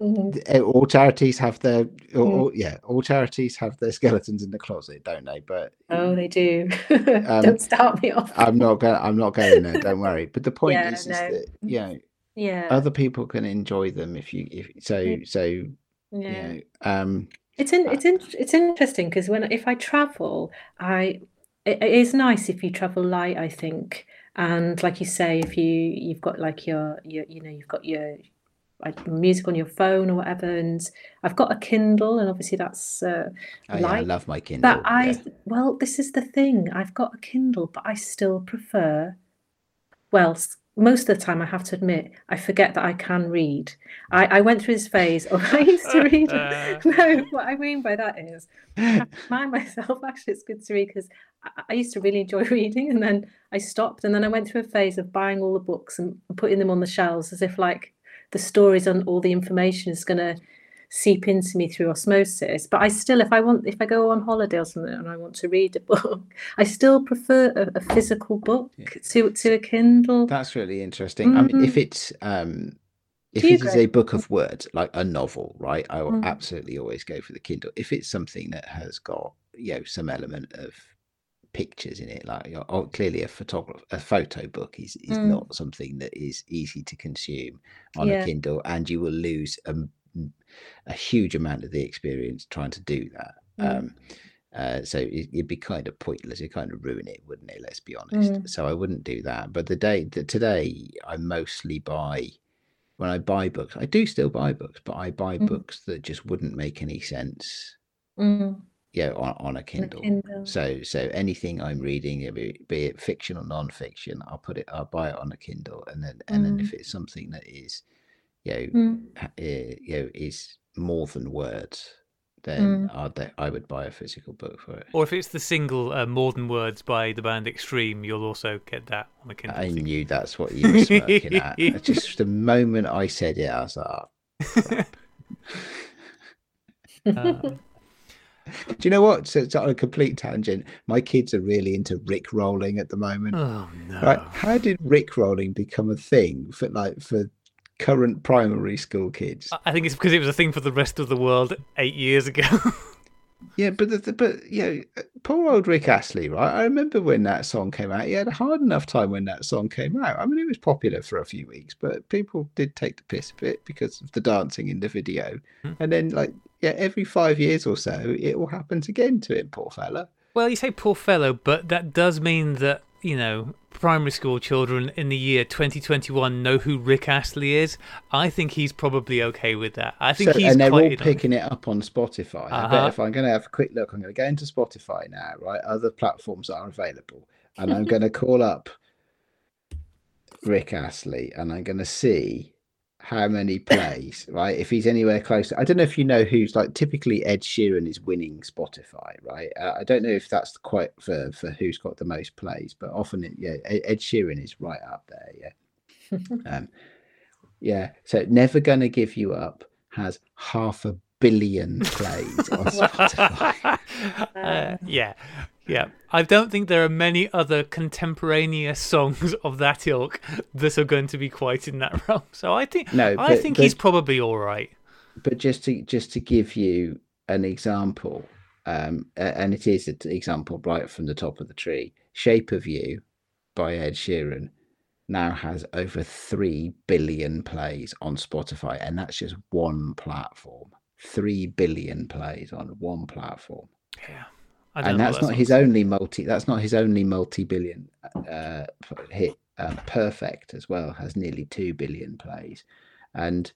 Mm-hmm. All charities have their, all, mm. yeah, all charities have their skeletons in the closet, don't they? But oh, they do. <laughs> um, don't start me off. I'm not going. I'm not going there. Don't worry. But the <laughs> point yeah, is, no. is that you know, yeah, other people can enjoy them if you, if so, so, yeah. You know, um, it's in, it's in, it's interesting because when if I travel, I it, it is nice if you travel light. I think, and like you say, if you you've got like your your you know you've got your music on your phone or whatever. And I've got a Kindle, and obviously that's uh, oh, yeah, I love my Kindle. But I, yeah. well, this is the thing. I've got a Kindle, but I still prefer. Well, most of the time, I have to admit, I forget that I can read. I, I went through this phase of <laughs> I used to read. <laughs> no, what I mean by that is, I remind <laughs> myself actually it's good to read because I, I used to really enjoy reading, and then I stopped, and then I went through a phase of buying all the books and putting them on the shelves as if like the stories and all the information is going to seep into me through osmosis but i still if i want if i go on holiday or something and i want to read a <laughs> book i still prefer a, a physical book yeah. to to a kindle that's really interesting mm-hmm. i mean if mm-hmm. it's um if it is a book of words like a novel right i will mm. absolutely always go for the kindle if it's something that has got you know some element of pictures in it like oh, clearly a photograph a photo book is is mm. not something that is easy to consume on yeah. a kindle and you will lose a, a huge amount of the experience trying to do that mm. um uh, so it, would be kind of pointless. It kind of ruin it, wouldn't it? Let's be honest. Mm. So I wouldn't do that. But the day the, today, I mostly buy when I buy books. I do still buy books, but I buy mm. books that just wouldn't make any sense. Mm yeah on, on a kindle. kindle. so so anything i'm reading be, be it fiction or non-fiction i'll put it i'll buy it on a kindle and then and mm. then if mm. it's something that is you know mm. uh, you know is more than words then mm. I would buy a physical book for it. Or if it's the single uh, More Than Words by the band Extreme, you'll also get that on a Kindle. I knew that's what you were smirking at. <laughs> Just the moment I said it, I was like, oh, uh, <laughs> do you know what? So it's on a complete tangent. My kids are really into Rick rolling at the moment. Oh no! Right? How did Rick rolling become a thing for like for current primary school kids? I think it's because it was a thing for the rest of the world eight years ago. <laughs> Yeah, but the, the, but you know, poor old Rick Astley, right? I remember when that song came out. He had a hard enough time when that song came out. I mean, it was popular for a few weeks, but people did take the piss a bit because of the dancing in the video. Hmm. And then, like, yeah, every five years or so, it will happen again to him, poor fella. Well, you say poor fellow, but that does mean that you know, primary school children in the year 2021 know who Rick Astley is, I think he's probably okay with that. I think so, he's and they're all picking it up on Spotify. Uh-huh. I bet uh-huh. if I'm going to have a quick look, I'm going to go into Spotify now, right? Other platforms are available, and I'm going <laughs> to call up Rick Astley, and I'm going to see how many plays, <laughs> right? If he's anywhere close, I don't know if you know who's like typically Ed Sheeran is winning Spotify, right? Uh, I don't know if that's quite for for who's got the most plays, but often it, yeah, Ed Sheeran is right up there, yeah. <laughs> um, yeah, so never gonna give you up has half a billion plays on <laughs> Spotify. uh, yeah, yeah, I don't think there are many other contemporaneous songs of that ilk that are going to be quite in that <laughs> realm. So I think no, but, I think but, he's probably all right. But just to just to give you an example, um, and it is an example right from the top of the tree. "Shape of You" by Ed Sheeran now has over three billion plays on Spotify, and that's just one platform. Three billion plays on one platform. Yeah and that's not his only multi. That's not his only multi-billion uh, hit. Uh, Perfect as well has nearly two billion plays, and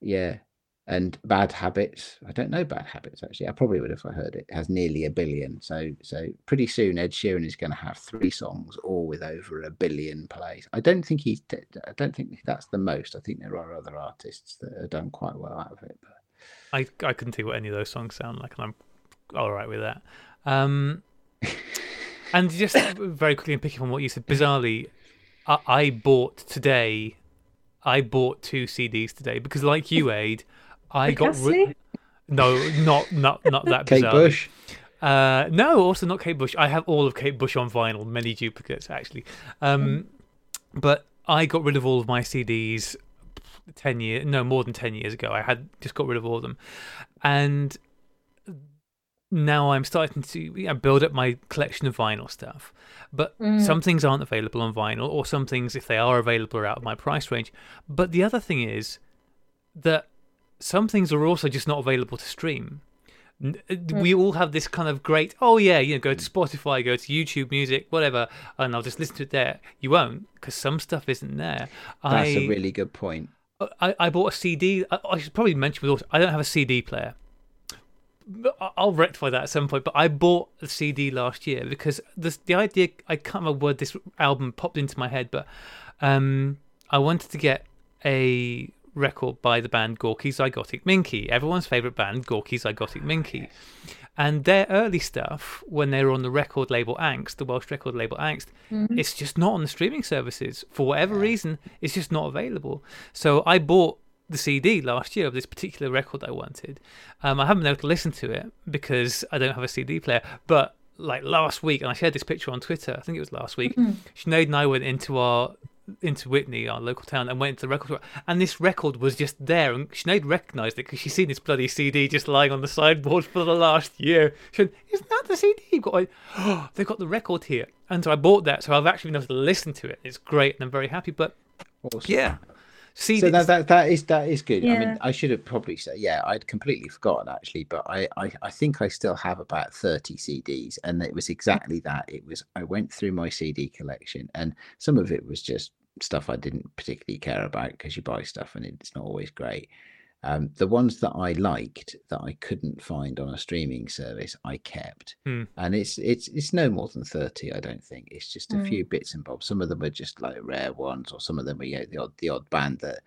yeah, and Bad Habits. I don't know Bad Habits actually. I probably would if I heard it. has nearly a billion. So so pretty soon Ed Sheeran is going to have three songs all with over a billion plays. I don't think he's. I don't think that's the most. I think there are other artists that have done quite well out of it. But I I couldn't tell what any of those songs sound like, and I'm all right with that. Um, and just very quickly, and picking on what you said, bizarrely, I, I, bought today. I bought two CDs today because, like you, <laughs> Aid, I got rid. No, not not not that bizarre. <laughs> Kate Bush. Uh, no, also not Kate Bush. I have all of Kate Bush on vinyl, many duplicates actually. Um, mm. But I got rid of all of my CDs ten years, no more than ten years ago. I had just got rid of all of them, and now I'm starting to you know, build up my collection of vinyl stuff. But mm. some things aren't available on vinyl, or some things, if they are available, are out of my price range. But the other thing is that some things are also just not available to stream. Uh, mm. We all have this kind of great, oh yeah, you know, go to Spotify, go to YouTube Music, whatever, and I'll just listen to it there. You won't, because some stuff isn't there. That's I, a really good point. I, I bought a CD. I, I should probably mention with also, I don't have a CD player. I'll rectify that at some point. But I bought a CD last year because the the idea I can't remember where this album popped into my head, but um, I wanted to get a record by the band Gorky Zygotic Mynci, everyone's favorite band, Gorky Zygotic Mynci. And their early stuff, when they were on the record label Ankst, the Welsh record label Ankst, mm-hmm. it's just not on the streaming services. For whatever reason, it's just not available. So I bought the CD last year of this particular record I wanted. Um, I haven't been able to listen to it because I don't have a CD player. But like last week, and I shared this picture on Twitter, I think it was last week, mm-hmm. Sinead and I went into our into Witney, our local town, and went to the record store. And this record was just there. And Sinead recognised it because she's seen this bloody CD just lying on the sideboard for the last year. She went, Isn't that the CD you've got? oh, they've got the record here. And so I bought that. So I've actually been able to listen to it. It's great and I'm very happy. But awesome. yeah. CD. So that, that that is that is good. Yeah. I mean, I should have probably said, yeah, I'd completely forgotten actually, but I, I I think I still have about thirty CDs, and it was exactly that. It was I went through my CD collection, and some of it was just stuff I didn't particularly care about because you buy stuff and it's not always great. Um, the ones that I liked that I couldn't find on a streaming service, I kept, hmm. and it's it's it's no more than thirty. I don't think it's just a hmm. few bits and bobs. Some of them are just like rare ones, or some of them are you know, the odd the odd band that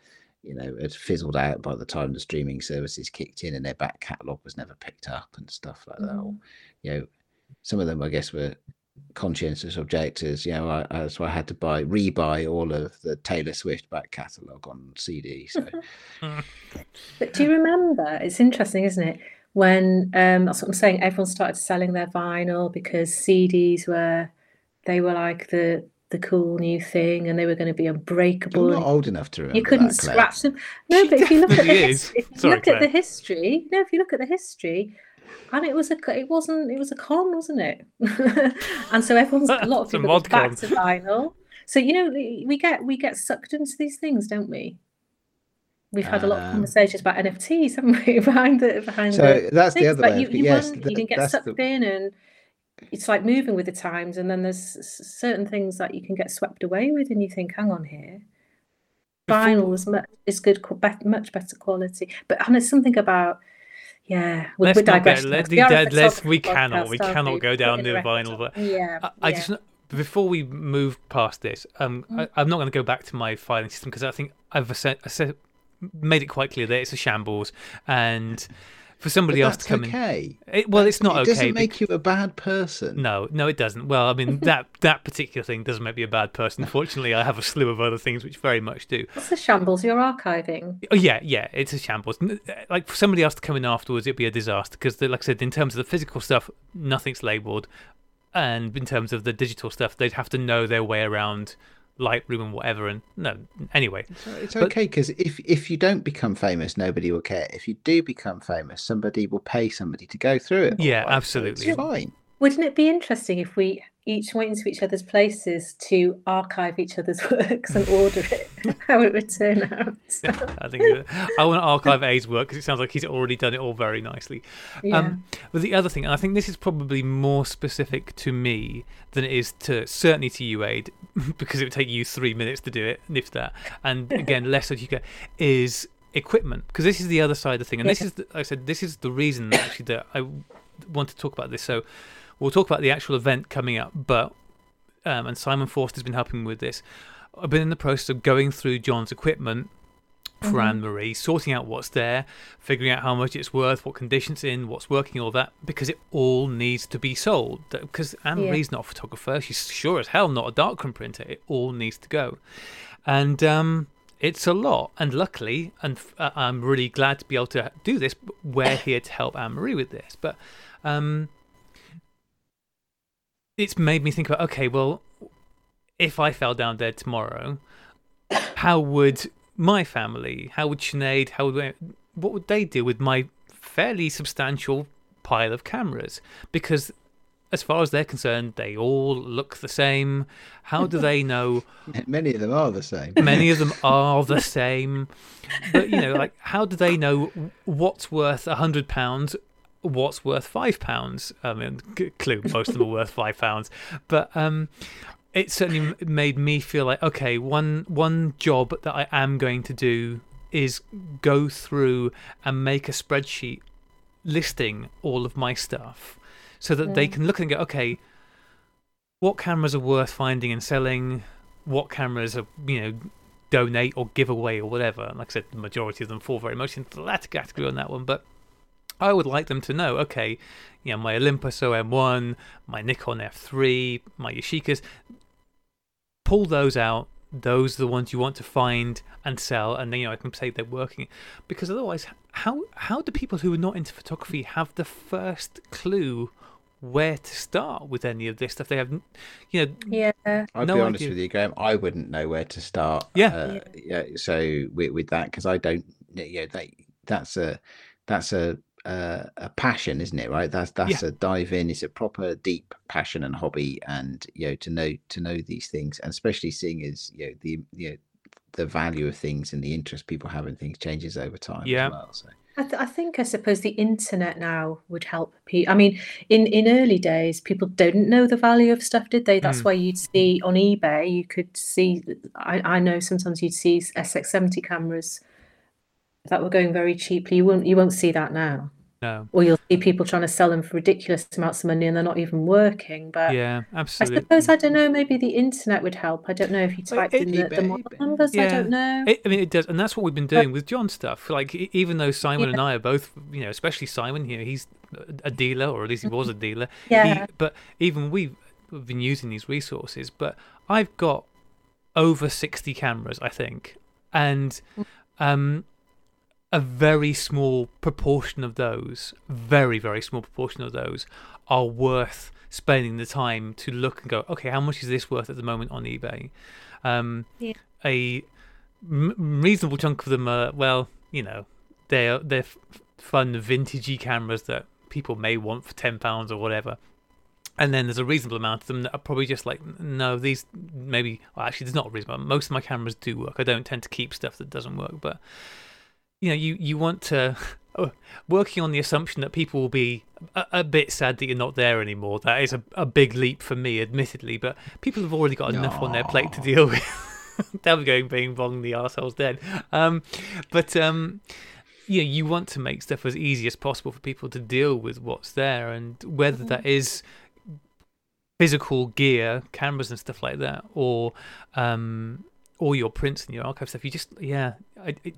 you know had fizzled out by the time the streaming services kicked in, and their back catalogue was never picked up and stuff like that. Or, hmm. you know, some of them I guess were conscientious objectors, you know, I, so I had to buy rebuy all of the Taylor Swift back catalogue on CD. So, <laughs> but do you remember? It's interesting, isn't it? When um, that's what I'm saying. Everyone started selling their vinyl because CDs were they were like the the cool new thing, and they were going to be unbreakable. I'm not old enough to remember. You couldn't that, scratch them. No, she but if you look at the history, if you Sorry, look Claire. at the history, no, if you look at the history, and it was a it wasn't it was a con wasn't it? <laughs> And so everyone's a lot of people back to vinyl. So you know we get we get sucked into these things don't we? We've had a lot of um, conversations about nfts <laughs> haven't we? Behind the behind so the that's the other way you, you, yes you can get sucked the... in and it's like moving with the times and then there's certain things that you can get swept away with and you think hang on here. Vinyl is much is good much better quality. But and it's something about yeah, we, let's not get, let, we, let's, we cannot, we cannot we? go down the vinyl. But yeah, I, I just before we move past this, um, mm. I, am not going to go back to my filing system because I think I've said, I said, made it quite clear that it's a shambles and for somebody else to come okay. in. It, well, it's not it okay. It doesn't make you a bad person. No, no, it doesn't. Well, I mean <laughs> that that particular thing doesn't make me a bad person. Fortunately, I have a slew of other things which very much do. It's a shambles. You're archiving. Oh yeah, yeah, it's a shambles. Uh, like for somebody else to come in afterwards, it'd be a disaster because, like I said, in terms of the physical stuff, nothing's labelled, and in terms of the digital stuff, they'd have to know their way around Lightroom and whatever. And no, anyway, it's, it's okay because if if you don't become famous, nobody will care. If you do become famous, somebody will pay somebody to go through it. Yeah, absolutely. It's fine. Wouldn't it be interesting if we each went into each other's places to archive each other's <laughs> works and order it, <laughs> how it would turn out. Yeah, I think I want to archive A's work because it sounds like he's already done it all very nicely. Yeah. Um, but the other thing, and I think this is probably more specific to me than it is to certainly to you, Aid, <laughs> because it would take you three minutes to do it, if that. And again, less than you get is equipment because this is the other side of the thing, and this is the, like I said this is the reason actually that I want to talk about this. So We'll talk about the actual event coming up, but um, and Simon Forster's been helping me with this. I've been in the process of going through John's equipment for mm-hmm. Anne Marie, sorting out what's there, figuring out how much it's worth, what conditions in, what's working, all that, because it all needs to be sold. Because Anne yeah. Marie's not a photographer, she's sure as hell not a darkroom printer. It all needs to go, and um, it's a lot. And luckily, and uh, I'm really glad to be able to do this. We're here to help Anne Marie with this, but. Um, it's made me think about okay, well, if I fell down dead tomorrow, how would my family, how would Sinead, how would what would they do with my fairly substantial pile of cameras? Because as far as they're concerned, they all look the same. How do they <laughs> know? Many of them are the same. Many of them <laughs> are the same. But you know, like, how do they know what's worth a hundred pounds what's worth five pounds. I mean, clue, most of them are worth five pounds, but um, it certainly made me feel like okay, one one job that I am going to do is go through and make a spreadsheet listing all of my stuff so that they can look and go, okay, what cameras are worth finding and selling? What cameras are, you know, donate or give away or whatever. And like I said, the majority of them fall very much into the latter category on that one, but I would like them to know, okay, you know, my Olympus OM1, my Nikon F3, my Yashicas, pull those out. Those are the ones you want to find and sell, and then you know I can say they're working. Because otherwise, how how do people who are not into photography have the first clue where to start with any of this stuff? They have, you know, Yeah. I'll No be honest idea. with you, Graham. I wouldn't know where to start. Yeah. uh, yeah. So with, with that, because I don't, you know, that that's a that's a a, a passion, isn't it? Right. That's that's a dive in. It's a proper deep passion and hobby, and you know to know to know these things, and especially seeing as you know the you know the value of things and the interest people have in things changes over time Yeah. as well. So I, th- I think I suppose the internet now would help people. I mean, in in early days, people didn't know the value of stuff, did they? That's Mm. why you'd see on eBay, you could see. I, I know sometimes you'd see SX70 cameras that were going very cheaply. You won't you won't see that now, no, or you'll see people trying to sell them for ridiculous amounts of money and they're not even working. But yeah, absolutely. I absolutely. suppose I don't know. Maybe the internet would help. I don't know if you typed it- in the, the model eBay. numbers. I don't know. It, I mean, it does, and that's what we've been doing with John stuff. Like, even though Simon and I are both, you know, especially Simon here, he's a dealer, or at least he was a dealer. He- Yeah. but even we've been using these resources. But I've got over sixty cameras, I think, and um, a very small proportion of those, very very small proportion of those, are worth spending the time to look and go, okay, how much is this worth at the moment on eBay? Um, Yeah. A m- reasonable chunk of them are well, you know, they're they're f- fun vintagey cameras that people may want for ten pounds or whatever. And then there's a reasonable amount of them that are probably just like, no, these maybe. Well, actually, there's not a reasonable. Most of my cameras do work. I don't tend to keep stuff that doesn't work, but you know, you you want to <laughs> oh, working on the assumption that people will be a, a bit sad that you're not there anymore. That is a, a big leap for me, admittedly, but people have already got enough on their plate to deal with. <laughs> They'll be going bing bong, the arsehole's dead. Um, but um, yeah, you want to make stuff as easy as possible for people to deal with what's there, and whether that is physical gear, cameras and stuff like that, or um, or your prints and your archive stuff. You just yeah, I, I,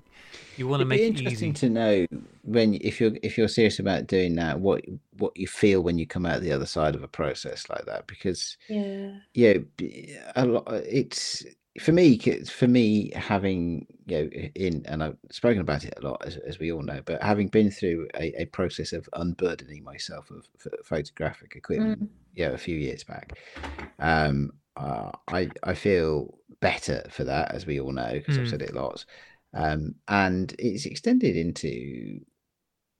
you want to make be it interesting easy. to know when if you're if you're serious about doing that, what what you feel when you come out the other side of a process like that, because Yeah. yeah, b- a lot. It's for me. For me, having you know, in and I've spoken about it a lot, as, as we all know, but having been through a, a process of unburdening myself of ph- photographic equipment, Mm. yeah, a few years back, um, uh, I I feel better for that, as we all know, because I've Mm. said it lots, um, and it's extended into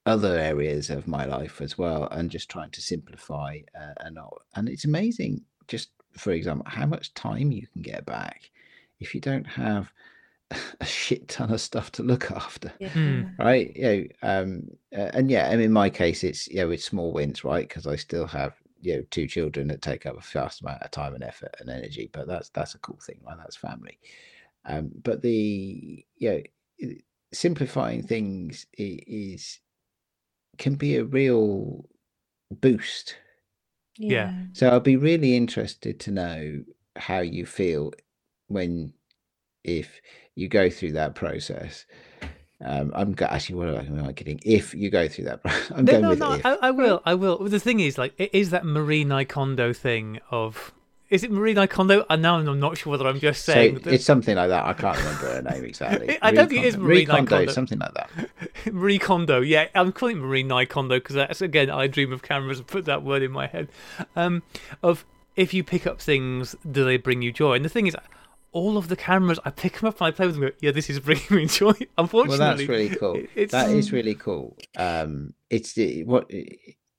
other areas of my life as well and just trying to simplify uh, and not and it's amazing just for example how much time you can get back if you don't have <laughs> a shit ton of stuff to look after Yeah. Mm. right you know um uh, and yeah and in my case it's yeah with small wins right because i still have you know two children that take up a vast amount of time and effort and energy but that's that's a cool thing right that's family. Um but the you know simplifying things i- is can be a real boost. Yeah. so i'll be really interested to know how you feel when if you go through that process um i'm actually what am i getting if you go through that <laughs> i'm No, going no, with no. if I, I will. I will. The thing is, like, it is that Marie Kondo thing of. Is it Marie Kondo? And now I'm not sure whether I'm just so saying. that- it's something like that i can't remember her name exactly <laughs> I don't think it is Marie Kondo, Kondo. something like that <laughs> Marie Kondo, yeah, I'm calling it Marie Kondo because that's again, I dream of cameras and put that word in my head. Um, of if you pick up things, do they bring you joy? And the thing is, all of the cameras, I pick them up and I play with them. Go, yeah, this is bringing me joy. Unfortunately, well that's really cool it's that is really cool um it's what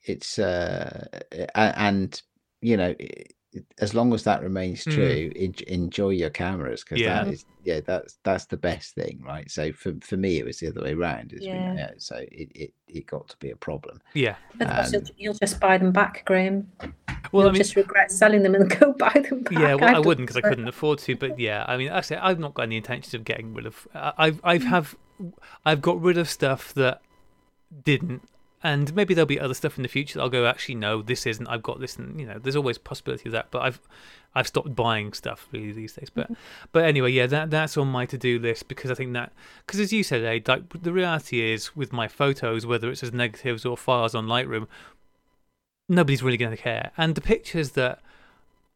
it's uh and you know as long as that remains Mm. true en- enjoy your cameras because Yeah. that is yeah that's that's the best thing right so for for me it was the other way around is Yeah. yeah. so it, it it got to be a problem yeah. Otherwise, Um, you'll, you'll just buy them back, Graham. Well, you'll I mean, just regret selling them and <laughs> go buy them back. yeah, well, I've I wouldn't because I couldn't afford to. But yeah, I mean, actually, I've not got any intentions of getting rid of. I- I've I've have I've got rid of stuff that didn't and maybe there'll be other stuff in the future that I'll go actually no this isn't I've got this and you know there's always possibility of that but I've I've stopped buying stuff really these days but mm-hmm. but anyway yeah that that's on my to-do list because I think that because as you said eh, like the reality is with my photos whether it's as negatives or files on Lightroom nobody's really going to care and the pictures that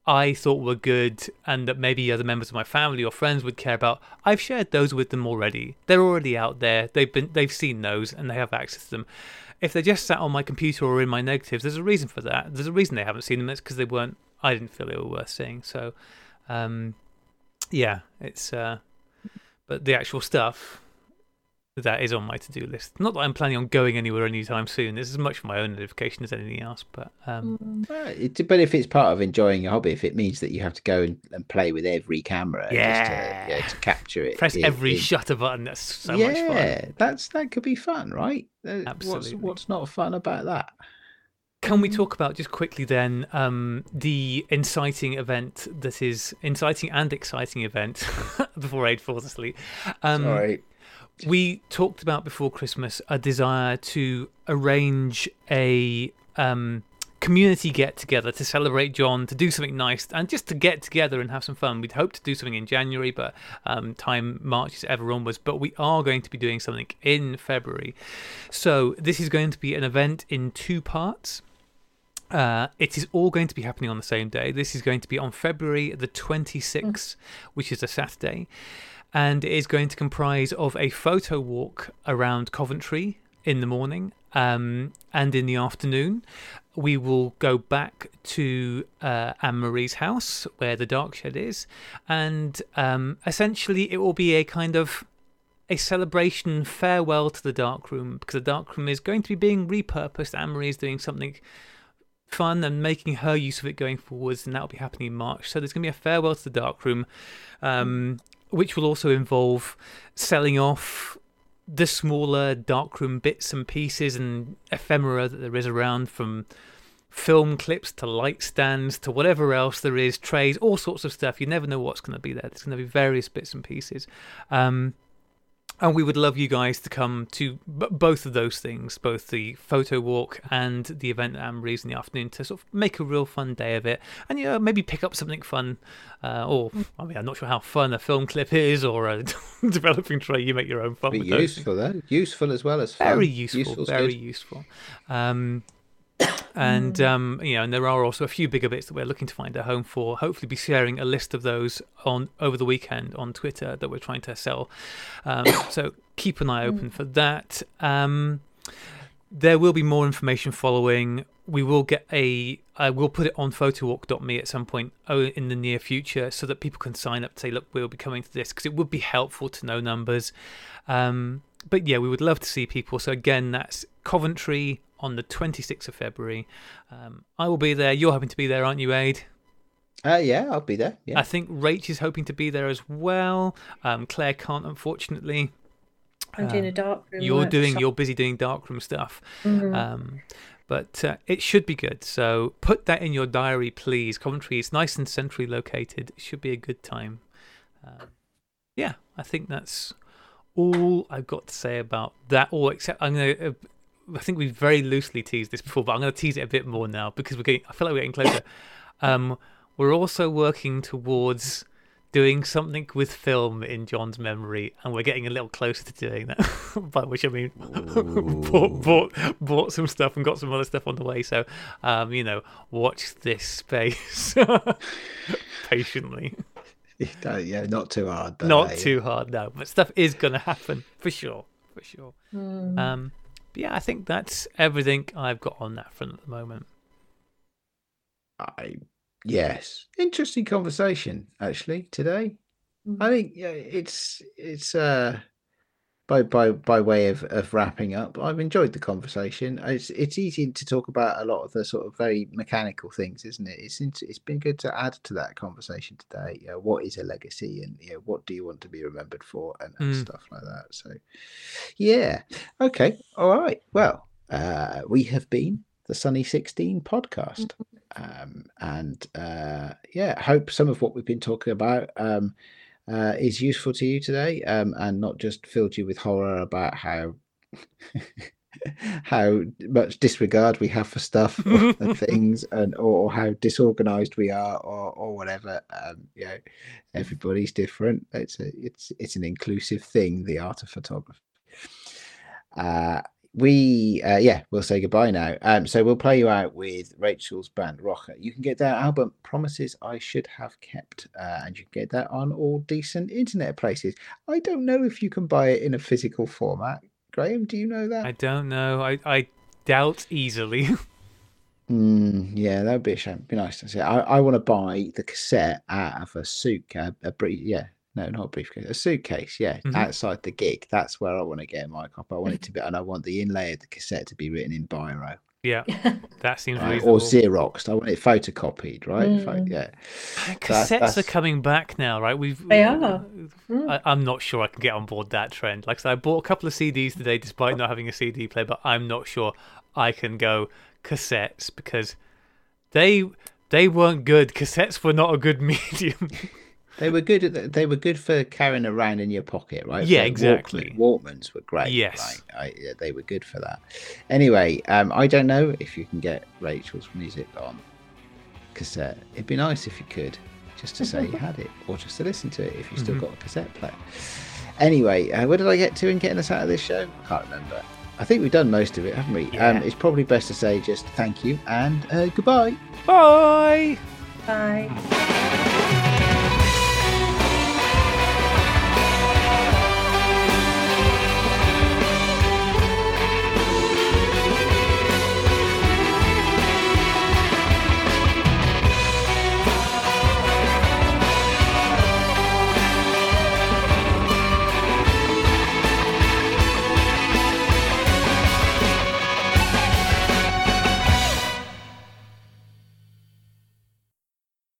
I thought were good and that maybe other members of my family or friends would care about, I've shared those with them already. They're already out there. They've been they've seen those and they have access to them if they just sat on my computer or in my negatives, there's a reason for that. There's a reason they haven't seen them. It's because they weren't. I didn't feel they were worth seeing. So, um, yeah, it's. Uh, but the actual stuff that is on my to-do list. Not that I'm planning on going anywhere anytime soon. This is as much for my own edification as anything else. But um, mm. it, but if it's part of enjoying your hobby, if it means that you have to go and, and play with every camera, yeah, to, yeah, to capture it, press every shutter button. That's so yeah, much fun. Yeah, that's that could be fun, right? Absolutely. What's, what's not fun about that? Can we talk about just quickly then um, the inciting event that is inciting and exciting event <laughs> before Aid falls asleep? Um, Sorry we talked about before Christmas a desire to arrange a um, community get together to celebrate John, to do something nice, and just to get together and have some fun. We'd hoped to do something in January, but um, time marches ever onwards. But we are going to be doing something in February. So this is going to be an event in two parts. Uh, it is all going to be happening on the same day. This is going to be on February the 26th, mm. which is a Saturday and it is going to comprise of a photo walk around Coventry in the morning um, and in the afternoon. We will go back to uh, Anne Marie's house where the dark shed is, and um, essentially it will be a kind of a celebration farewell to the dark room because the dark room is going to be being repurposed. Anne Marie is doing something fun and making her use of it going forwards, and that will be happening in March. So there's going to be a farewell to the dark room. Um, which will also involve selling off the smaller darkroom bits and pieces and ephemera that there is around from film clips to light stands to whatever else there is, trays, all sorts of stuff. You never know what's going to be there. There's going to be various bits and pieces. Um, and we would love you guys to come to b- both of those things, both the photo walk and the event at Anne Marie's in the afternoon, to sort of make a real fun day of it, and you know maybe pick up something fun, uh, or I mean I'm not sure how fun a film clip is or a <laughs> developing tray. You make your own fun. Be useful, though. Useful as well as fun. Very useful. Useful's very good. useful. Um, and mm. um, you know, and there are also a few bigger bits that we're looking to find a home for. Hopefully, be sharing a list of those on over the weekend on Twitter that we're trying to sell. Um, <coughs> so keep an eye open mm. for that. Um, there will be more information following. We will get a. I will put it on photowalk.me at some point oh, in the near future so that people can sign up to say, look, we'll be coming to this because it would be helpful to know numbers. Um, but yeah, we would love to see people. So again, that's Coventry on the 26th of February. Um, I will be there. You're hoping to be there, aren't you, Aid? Uh, yeah, I'll be there. Yeah. I think Rach is hoping to be there as well. Um, Claire can't, unfortunately. I'm doing a um, darkroom. You're workshop. doing. You're busy doing darkroom stuff. Mm-hmm. Um, but uh, it should be good. So put that in your diary, please. Coventry is nice and centrally located. It should be a good time. Uh, yeah, I think that's all I've got to say about that. Or except I'm going to uh, I think we've very loosely teased this before, but I'm going to tease it a bit more now because we're getting. I feel like we're getting closer. <coughs> Um, we're also working towards doing something with film in John's memory, and we're getting a little closer to doing that. <laughs> By which I mean, <laughs> bought, bought, bought some stuff and got some other stuff on the way. So, um, you know, watch this space <laughs> patiently. yeah, not too hard. Though, not eh? too hard, no. But stuff is going to happen for sure, for sure. Mm. Um, but yeah, I think that's everything I've got on that front at the moment. I yes, interesting conversation actually today. Mm-hmm. I think yeah, it's it's uh by by by way of, of wrapping up, I've enjoyed the conversation. It's it's easy to talk about a lot of the sort of very mechanical things, isn't it? It's it's been good to add to that conversation today. You know, what is a legacy, and you know, what do you want to be remembered for, and, and mm. stuff like that. So, yeah, okay, all right. Well, uh, we have been the Sunny Sixteen podcast, mm-hmm. Um, and uh, yeah, hope some of what we've been talking about. Um, uh, is useful to you today um, and not just filled you with horror about how <laughs> how much disregard we have for stuff and <laughs> things and or, or, how disorganized we are or or whatever um you know everybody's different it's a it's it's an inclusive thing the art of photography uh we uh, yeah we'll say goodbye now. Um so we'll play you out with rachel's band rocker. You can get that album promises i should have kept uh, and you can get that on all decent internet places. I don't know if you can buy it in a physical format. Graham do you know that? I don't know. I i doubt easily. <laughs> Mm, yeah that would be a shame. Be nice to see. I, I want to buy the cassette out of a suit a, a yeah no, not a briefcase, a suitcase. Yeah, mm-hmm. outside the gig. That's where I want to get my copy. I want it to be, <laughs> and I want the inlay of the cassette to be written in biro. Yeah, <laughs> that seems right? Or Xeroxed. I want it photocopied, right? Mm. yeah. Cassettes that's, that's... are coming back now, right? We've they are. Mm. I, am not sure I can get on board that trend. Like I said, I bought a couple of CDs today, despite not having a CD player, but I'm not sure I can go cassettes because they they weren't good. Cassettes were not a good <laughs> medium. They were good. The, they were good for carrying around in your pocket, right? Yeah, exactly. Walkman, Walkmans were great. Yes, right? I, they were good for that. Anyway, um, I don't know if you can get Rachel's music on cassette. It'd be nice if you could, just to say you had it, or just to listen to it if you still mm-hmm. got a cassette player. Anyway, uh, where did I get to in getting us out of this show? I can't remember. I think we've done most of it, haven't we? Yeah. Um, it's probably best to say just thank you and uh, goodbye. Bye. Bye.